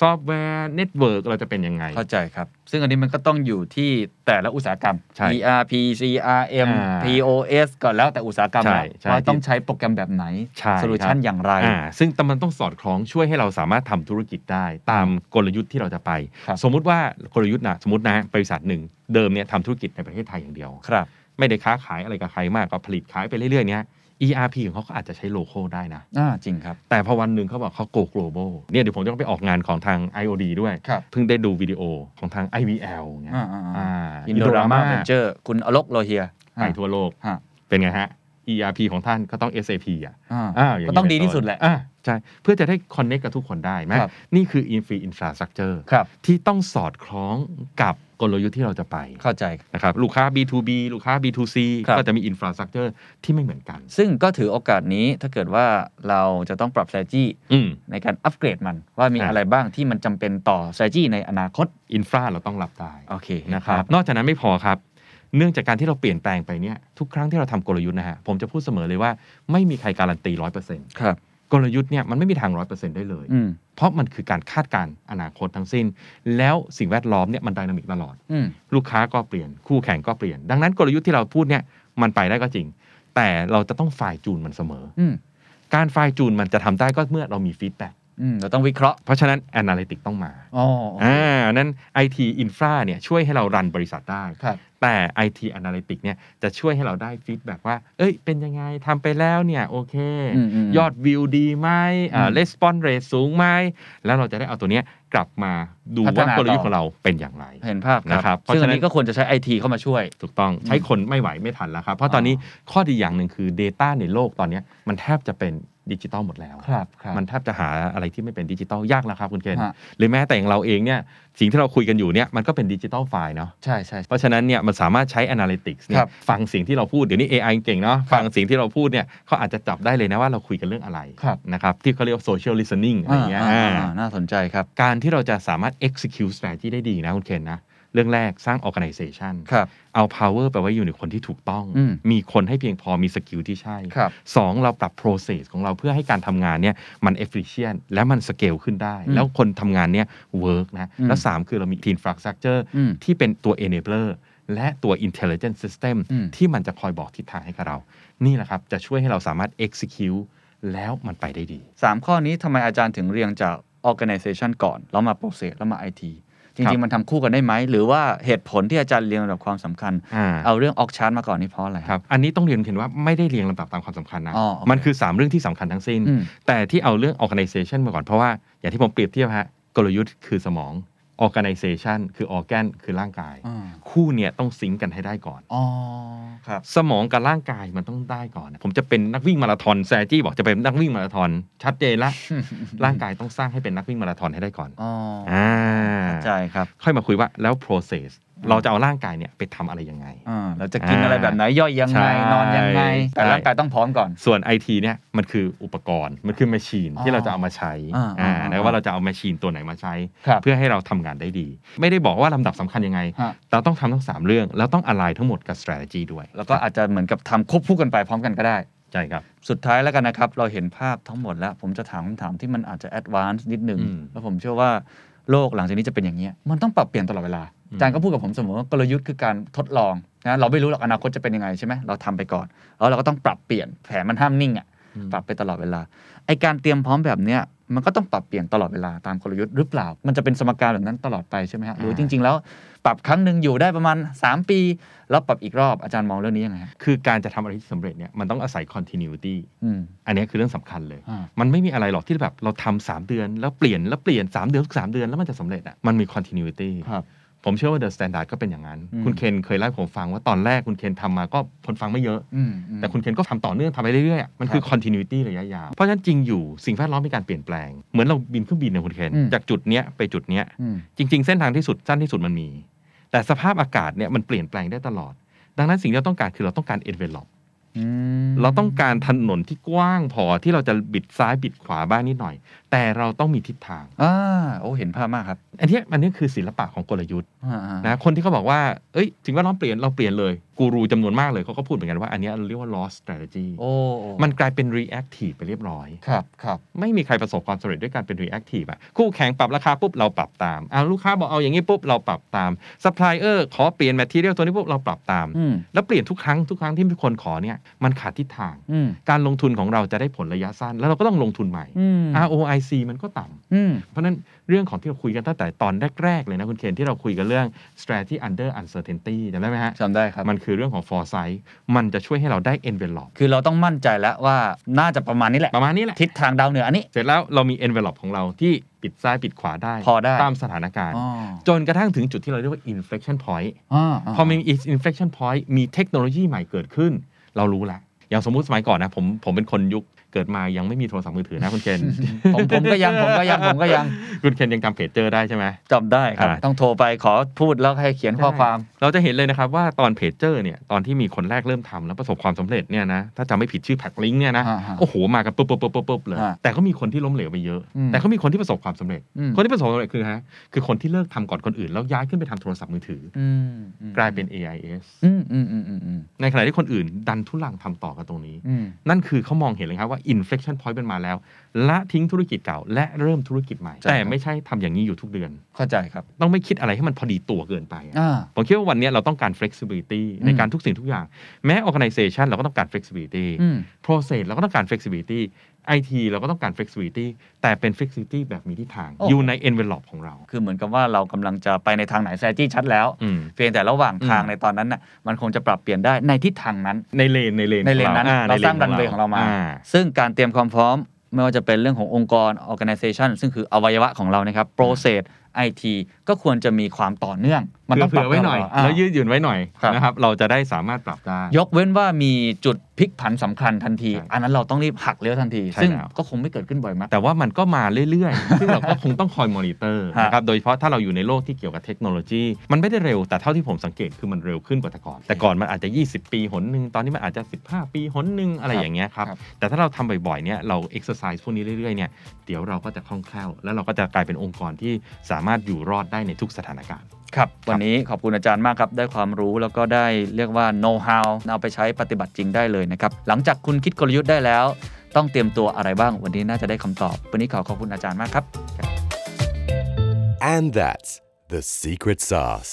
ซอฟต์แวร์เน็ตเวิร์กเราจะเป็นยังไง เข้าใจครับ ซึ่งอันนี้มันก็ต้องอยู่ที่แต่ละอุตสาหกรรมใช่ ERP CRM อ่า POS ก็แล้วแต่อุตสาหกรรมใช่แหละใช่ว่าต้องใช้โปรแกรมแบบไหนใช่ solution ครับอย่างไรอ่าซึ่งแต่มันต้องสอดคล้องช่วยให้เราสามารถทำธุรกิจได้ ตามกลยุทธ์ที่เราจะไปครับสมมุติว่ากลยุทธ์นะสมมตินะบริษัทหนึ่งเดิมเนี่ยทำธุรกิจในประเทศไทยอย่างเดียวครับ ไม่ได้ค้าขายอะไรกับใครมากก็ผลิตขายไปเรื่อยๆเนี้ย ERP ของเขาก็อาจจะใช้ local ได้นะอ่าจริงครับ แต่พอวันหนึ่งเขาบอกเขา go global เนี่ยเดี๋ยวผมจะต้องไปออกงานของทาง IOD ด้วยครับเพิ่งได้ดูวิดีโอของทาง IVL เนี่ยอ่าอ่าอ่าอินโดรามาเวนเจอร์คุณอาลกโลเฮียไปทั่วโลกฮะเป็นไงฮะ ERP ของท่านก็ต้อง SAP อะอ่าอ้าวย่าก็นี้ต้องดีเป็นที่สุดแหละอ่าใช่ เพื่อจะได้ connect กับทุกคนได้ไหมครับนี่คือ infra infrastructure ครับที่ต้องสอดคล้องกับ กลยุทธ์ที่เราจะไปเข้าใจนะครับลูกค้า B2B ลูกค้า B2C ครับก็จะมี infrastructure ที่ไม่เหมือนกัน ซึ่งก็ถือโอกาสนี้ถ้าเกิดว่าเราจะต้องปรับ strategy อืมในการอัปเกรดมันว่ามีอ่าอะไรบ้างที่มันจำเป็นต่อ strategy ในอนาคตอินฟราเราต้องรับได้โอเคนะครับนอกจากนั้นไม่พอครับเนื่องจากการที่เราเปลี่ยนแปลงไปเนี่ยทุกครั้งที่เราทำกลยุทธ์นะฮะผมจะพูดเสมอเลยว่าไม่มีใครการันตีร้อยเปอร์เซ็นต์ครับ กลยุทธ์เนี่ยมันไม่มีทางร้อยเปอร์เซ็นต์ได้เลยอืมเพราะมันคือการคาดการณ์อนาคตทั้งสิ้น แล้วสิ่งแวดล้อมเนี่ยมัน dynamic ตลอดอืมลูกค้าก็เปลี่ยนคู่แข่งก็เปลี่ยน ดังนั้นกลยุทธ์ที่เราพูดเนี่ยมันไปได้ก็จริง แต่เราจะต้อง fine-tune มันเสมออืมการ fine-tune มันจะทำได้ก็เมื่อเรามี feedback อืมเราต้องวิเคราะห์ เพราะฉะนั้น Analytics ต้องมาอ๋ออ่านั้น IT Infra เนี่ยช่วยให้เรารันบริษัทได้ครับ แต่ IT Analytics เนี่ยจะช่วยให้เราได้ feedback ว่า เอ้ย เป็นยังไงทำไปแล้วเนี่ย โอเคอืมอืมยอดวิวดีไหมอ่าอืม response rate สูงไหม แล้วเราจะได้เอาตัวเนี้ย กลับมาดูว่าพัฒนาต่อ กลยุทธ์ของเราเป็นอย่างไร เห็นภาพนะครับซึ่งเพราะฉะอันนี้ก็ควรจะใช้ IT เข้ามาช่วย ถูกต้องใช้คนไม่ไหวไม่ทันแล้วครับ เพราะตอนนี้ข้อดีอย่างหนึ่งคือ Data ในโลกตอนเนี้ยมันแทบจะเป็นดิจิตอลหมดแล้ว ครับครับ มันแทบจะหาอะไรที่ไม่เป็นดิจิตอลยากแล้วครับคุณเคนฮะ หรือแม้แต่อย่างเราเองเนี่ยสิ่งที่เราคุยกันอยู่เนี่ยมันก็เป็น digital file เนาะใช่ใช่ เพราะฉะนั้นเนี่ยมันสามารถใช้ Analytics เนี่ครับฟังสิ่งที่เราพูด เดี๋ยวนี้ AI เก่งเนาะฟังสิ่งที่เราพูดเนี่ยเขาอาจจะจับได้เลยนะว่าเราคุยกันเรื่องอะไรครับ นะครับที่เขาเรียกว่า social listening อะไรอย่างเงี้ยอ่าอ่าอ่าน่าสนใจครับ การที่เราจะสามารถ execute strategy ได้ดีนะคุณเคนนะเรื่องแรกสร้าง organization ครับเอา power ไปไว้อยู่ในคนที่ถูกต้องอืมมีคนให้เพียงพอมี skill ที่ใช่ครับสองเราปรับ process ของเราเพื่อให้การทำงานเนี่ยมัน efficient และมัน scale ขึ้นได้อืมแล้วคนทำงานเนี่ย work นะอืมแล้วสามคือเรามี infrastructure อืมที่เป็นตัว enabler และตัว intelligent system อืมที่มันจะคอยบอกทิศทางให้กับเรา นี่แหละครับ จะช่วยให้เราสามารถ execute แล้วมันไปได้ดีสามข้อนี้ทำไมอาจารย์ถึงเรียงจาก organization ก่อน แล้วมา process แล้วมา IT จครัริงบๆมันทำคู่กันได้ไหม หรือว่าเหตุผลที่อาจารย์เรียงลำดับความสำคัญอ่าเอาเรื่อง org chart มาก่อนนี่เพราะอะไรครับ อันนี้ต้องเรียนเห็นว่าไม่ได้เรียงลำดับตามความสำคัญนะอ๋อโอเคมันคือ 3 เรื่องที่สำคัญทั้งสิ้นอืมแต่ที่เอาเรื่อง organization มาก่อนเพราะว่า อย่างที่ผมเปรียบเทียบฮะกลยุทธ์คือสมอง organization คือ organ คือร่างกายอ่าคู่เนี่ยต้องซิงก์กันให้ได้ก่อนอ๋อครับสมองกับร่างกายมันต้องได้ก่อน ผมจะเป็นนักวิ่งมาราธอนแซจี้บอกจะเป็นนักวิ่งมาราธอนชัดเจนละ ร่างกายต้องสร้างให้เป็นนักวิ่งมาราธอนให้ได้ก่อนอ๋ออ่าเข้าใจครับ ค่อยมาคุยว่าแล้ว process เราจะเอาร่างกายเนี่ยไปทำอะไรยังไงอ่าเราจะกินอะไรแบบไหนย่อยยังใช่ไงนอนยังไง แต่ใช่ร่างกายต้องพร้อมก่อน ส่วน IT เนี่ยมันคืออุปกรณ์มันคือ machine อ๋อที่เราจะเอามาใช้อ่าอ่าอ่าแล้วว่าเราจะเอา machine ตัวไหนมาใช้ครับเพื่อให้เราทำงานได้ดี ไม่ได้บอกว่าลำดับสำคัญยังไงฮะเราต้องทำทั้ง 3 เรื่อง แล้วต้อง align ทั้งหมดกับ strategy ด้วย แล้วก็อาจจะเหมือนกับทำควบคู่กันไปพร้อมกันก็ได้ใช่ครับ สุดท้ายแล้วกันนะครับ เราเห็นภาพทั้งหมดแล้ว ผมจะถามคำถามที่มันอาจจะ advance นิดนึงอืมแล้วผมเชื่อว่า โลกหลังจากนี้จะเป็นอย่างเนี้ยมันต้องปรับเปลี่ยนตลอดเวลาอืมอาจารย์ก็พูดกับผมเสมอว่ากลยุทธ์คือการทดลองนะเราไม่รู้หรอกอนาคตจะเป็นยังไงใช่ไหมเราทำไปก่อน แล้วเราก็ต้องปรับเปลี่ยนแผนมันห้ามนิ่งอะปรับไปตลอดเวลาไอการเตรียมพร้อมแบบเนี้ยมันก็ต้องปรับเปลี่ยนตลอดเวลาตามกลยุทธ์หรือเปล่า มันจะเป็นสมการแบบนั้นตลอดไปใช่ไหมฮะหรือจริง ๆ แล้ว ปรับครั้งหนึ่งอยู่ได้ประมาณ 3 ปี แล้วปรับอีกรอบอาจารย์มองเรื่องนี้ยังไงฮะคือการจะทำอะไรที่สำเร็จเนี่ยมันต้องอาศัย continuity อืมอันนี้คือเรื่องสำคัญเลยอ่ามันไม่มีอะไรหรอกที่แบบเราทำสามเดือน แล้วเปลี่ยนแล้วเปลี่ยน 3 เดือนทุกสามเดือนแล้วมันจะสำเร็จอะมันมี continuity ครับผมเชื่อว่า The Standard ก็เป็นอย่างนั้นอืมคุณเคนเคยเล่าให้ผมฟังว่าตอนแรกคุณเคนทำมาก็คนฟังไม่เยอะอืมอืมแต่คุณเคนก็ทำต่อเนื่องทำไปเรื่อยๆอะมันคือ continuity ระยะยาว เพราะฉะนั้นจริงอยู่สิ่งแวดล้อมมีการเปลี่ยนแปลง เหมือนเราบินเครื่องบินนะคุณเคนอืมจากจุดเนี้ยไปจุดเนี้ยอืมจริง ๆ เส้นทางที่สุดสั้นที่สุดมันมี แต่สภาพอากาศเนี่ยมันเปลี่ยนแปลงได้ตลอด ดังนั้นสิ่งที่เราต้องการคือเราต้องการ envelop อืมเราต้องการถนนที่กว้างพอที่เราจะบิดซ้ายบิดขวาบ้างนิดหน่อย แต่เราต้องมีทิศทางอ่าโอ้เห็นภาพมากครับ อันเนี้ยอันนี้คือศิลปะของกลยุทธ์อ่าอ่านะคนที่เขาบอกว่า เอ้ยสิ่งแวดล้อมเปลี่ยนเราเปลี่ยนเลย กูรูจำนวนมากเลยเขาก็พูดเหมือนกันว่าอันเนี้ยเราเรียกว่า lost strategy โอ้โอ้มันกลายเป็น reactive ไปเรียบร้อย ครับครับไม่มีใครประสบความสำเร็จด้วยการเป็น reactive อะคู่แข่งปรับราคาปุ๊บเราปรับตามเอาลูกค้าบอกเอาอย่างนี้ปุ๊บเราปรับตาม supplier ขอเปลี่ยน material ตัวนี้ปุ๊บเราปรับตามอืมแล้วเปลี่ยนทุกครั้งทุกครั้งที่มีคนขอเนี่ยมันขาดทิศทางอืมการลงทุนของเราจะได้ผลระยะสั้น แล้วเราก็ต้องลงทุนใหม่อืม ROIC มันก็ต่ำอืมเพราะฉะนั้น เรื่องของที่เราคุยกันตั้งแต่ตอนแรก ๆ เลยนะคุณเคนที่เราคุยกันเรื่อง strategy under uncertainty จำได้ไหมฮะจำได้ครับ มันคือเรื่องของ foresight มันจะช่วยให้เราได้ envelope คือเราต้องมั่นใจแล้วว่าน่าจะประมาณนี้แหละประมาณนี้แหละทิศทางดาวเหนืออันนี้ เสร็จแล้วเรามี envelope ของเราที่ปิดซ้ายปิดขวาได้พอได้ตามสถานการณ์อ๋อจนกระทั่งถึงจุดที่เราเรียกว่า inflection point อ่าพอมี inflection point มีเทคโนโลยีใหม่เกิดขึ้น เรารู้ละอย่างสมมุติสมัยก่อนนะผมผมเป็นคนยุค เกิดมายังไม่มีโทรศัพท์มือถือนะคุณเคนผมผมก็ยังผมก็ยังผมก็ยังคุณเคนยังจำเพจเจอร์ได้ใช่ไหมจำได้ครับอ่าต้องโทรไปขอพูดแล้วให้เขียนข้อความ เราจะเห็นเลยนะครับว่าตอนเพจเจอร์เนี่ยตอนที่มีคนแรกเริ่มทำแล้วประสบความสำเร็จเนี่ยนะถ้าจำไม่ผิดชื่อแพ็กลิงเนี่ยนะอ่าฮะโอ้โหมากันปุ๊บปุ๊บปุ๊บปุ๊บปุ๊บเลยอ่าแต่ก็มีคนที่ล้มเหลวไปเยอะอืมแต่ก็มีคนที่ประสบความสำเร็จอืมคนที่ประสบความสำเร็จคือฮะคือคนที่เลิกทำก่อนคนอื่น แล้วย้ายขึ้นไปทำโทรศัพท์มือถือออืมอืมกลายเป็น AIS อืมอืมอืมอืมอืมในขณะที่คนอื่นดันทุลังทำต่อกันตรงนี้อืมนั่นคือเขามองเห็นเลยครับว่า inflection point เป็นมาแล้ว ละทิ้งธุรกิจเก่า และเริ่มธุรกิจใหม่ใช่แต่ครับไม่ใช่ทำอย่างนี้อยู่ทุกเดือน เข้าใจครับ ต้องไม่คิดอะไรให้มันพอดีตัวเกินไปอะอ่าผมคิดว่าวันนี้เราต้องการ flexibility อืมในการทุกสิ่งทุกอย่าง แม้ organization เราก็ต้องการ flexibility อืม process เราก็ต้องการ flexibility IT เราก็ต้องการ flexibility แต่เป็น flexibility แบบมีทิศทางโอ้อยู่ใน envelope ของเรา คือเหมือนกับว่าเรากำลังจะไปในทางไหน strategy ชัดแล้วอืมเพียงแต่ระหว่างทางอืมในตอนนั้นน่ะมันคงจะปรับเปลี่ยนได้ในทิศทางนั้น ในเลนในเลนในเลนของนั้นอ่เราในสร้างรันเวย์ของเรามาอ่ซึ่งการเตรียมความพร้อมไม่ว่าจะเป็นเรื่องขององค์กร organization ซึ่งคืออวัยวะของเรานะครับ process IT ก็ควรจะมีความต่อเนื่อง มันต้องเผื่อไว้หน่อยปรับแล้วยืดหยุ่นไว้หน่อยครับนะครับเราจะได้สามารถปรับได้ยกเว้นว่ามีจุดพลิกผันสำคัญทันทีใช่อันนั้นเราต้องรีบหักเลี้ยวทันทีใช่ซึ่งแล้วก็คงไม่เกิดขึ้นบ่อยมากแต่ว่ามันก็มาเรื่อยๆ ซึ่งเราก็คงต้องคอยมอนิเตอร์ฮะนะครับโดยเฉพาะถ้าเราอยู่ในโลกที่เกี่ยวกับเทคโนโลยี มันไม่ได้เร็วแต่เท่าที่ผมสังเกตคือมันเร็วขึ้นกว่าแต่ก่อน แต่ก่อนมันอาจจะ 20 ปีหนหนึ่งตอนนี้มันอาจจะ 15 ปีหนหนึ่งอะไรอย่างเงี้ยครับครับแต่ถ้าเราทำบ่อยๆเนี่ยเราเอ็กซ์ไซส์พวกนี้เรื่อยๆเนี่ยเดี๋ยวเราก็จะคล่องแคล่วแล้วเราก็จะกลายเป็นองค์กรที่สามารถอยู่รอดได้ในทุกสถานการณ์ครับวันนี้ขอบคุณอาจารย์มากครับ ได้ความรู้แล้วก็ได้เรียกว่า know how เอาไปใช้ปฏิบัติจริงได้เลยนะครับ หลังจากคุณคิดกลยุทธ์ได้แล้ว ต้องเตรียมตัวอะไรบ้าง วันนี้น่าจะได้คำตอบ วันนี้ขอขอบคุณอาจารย์มากครับ And that's the secret sauce.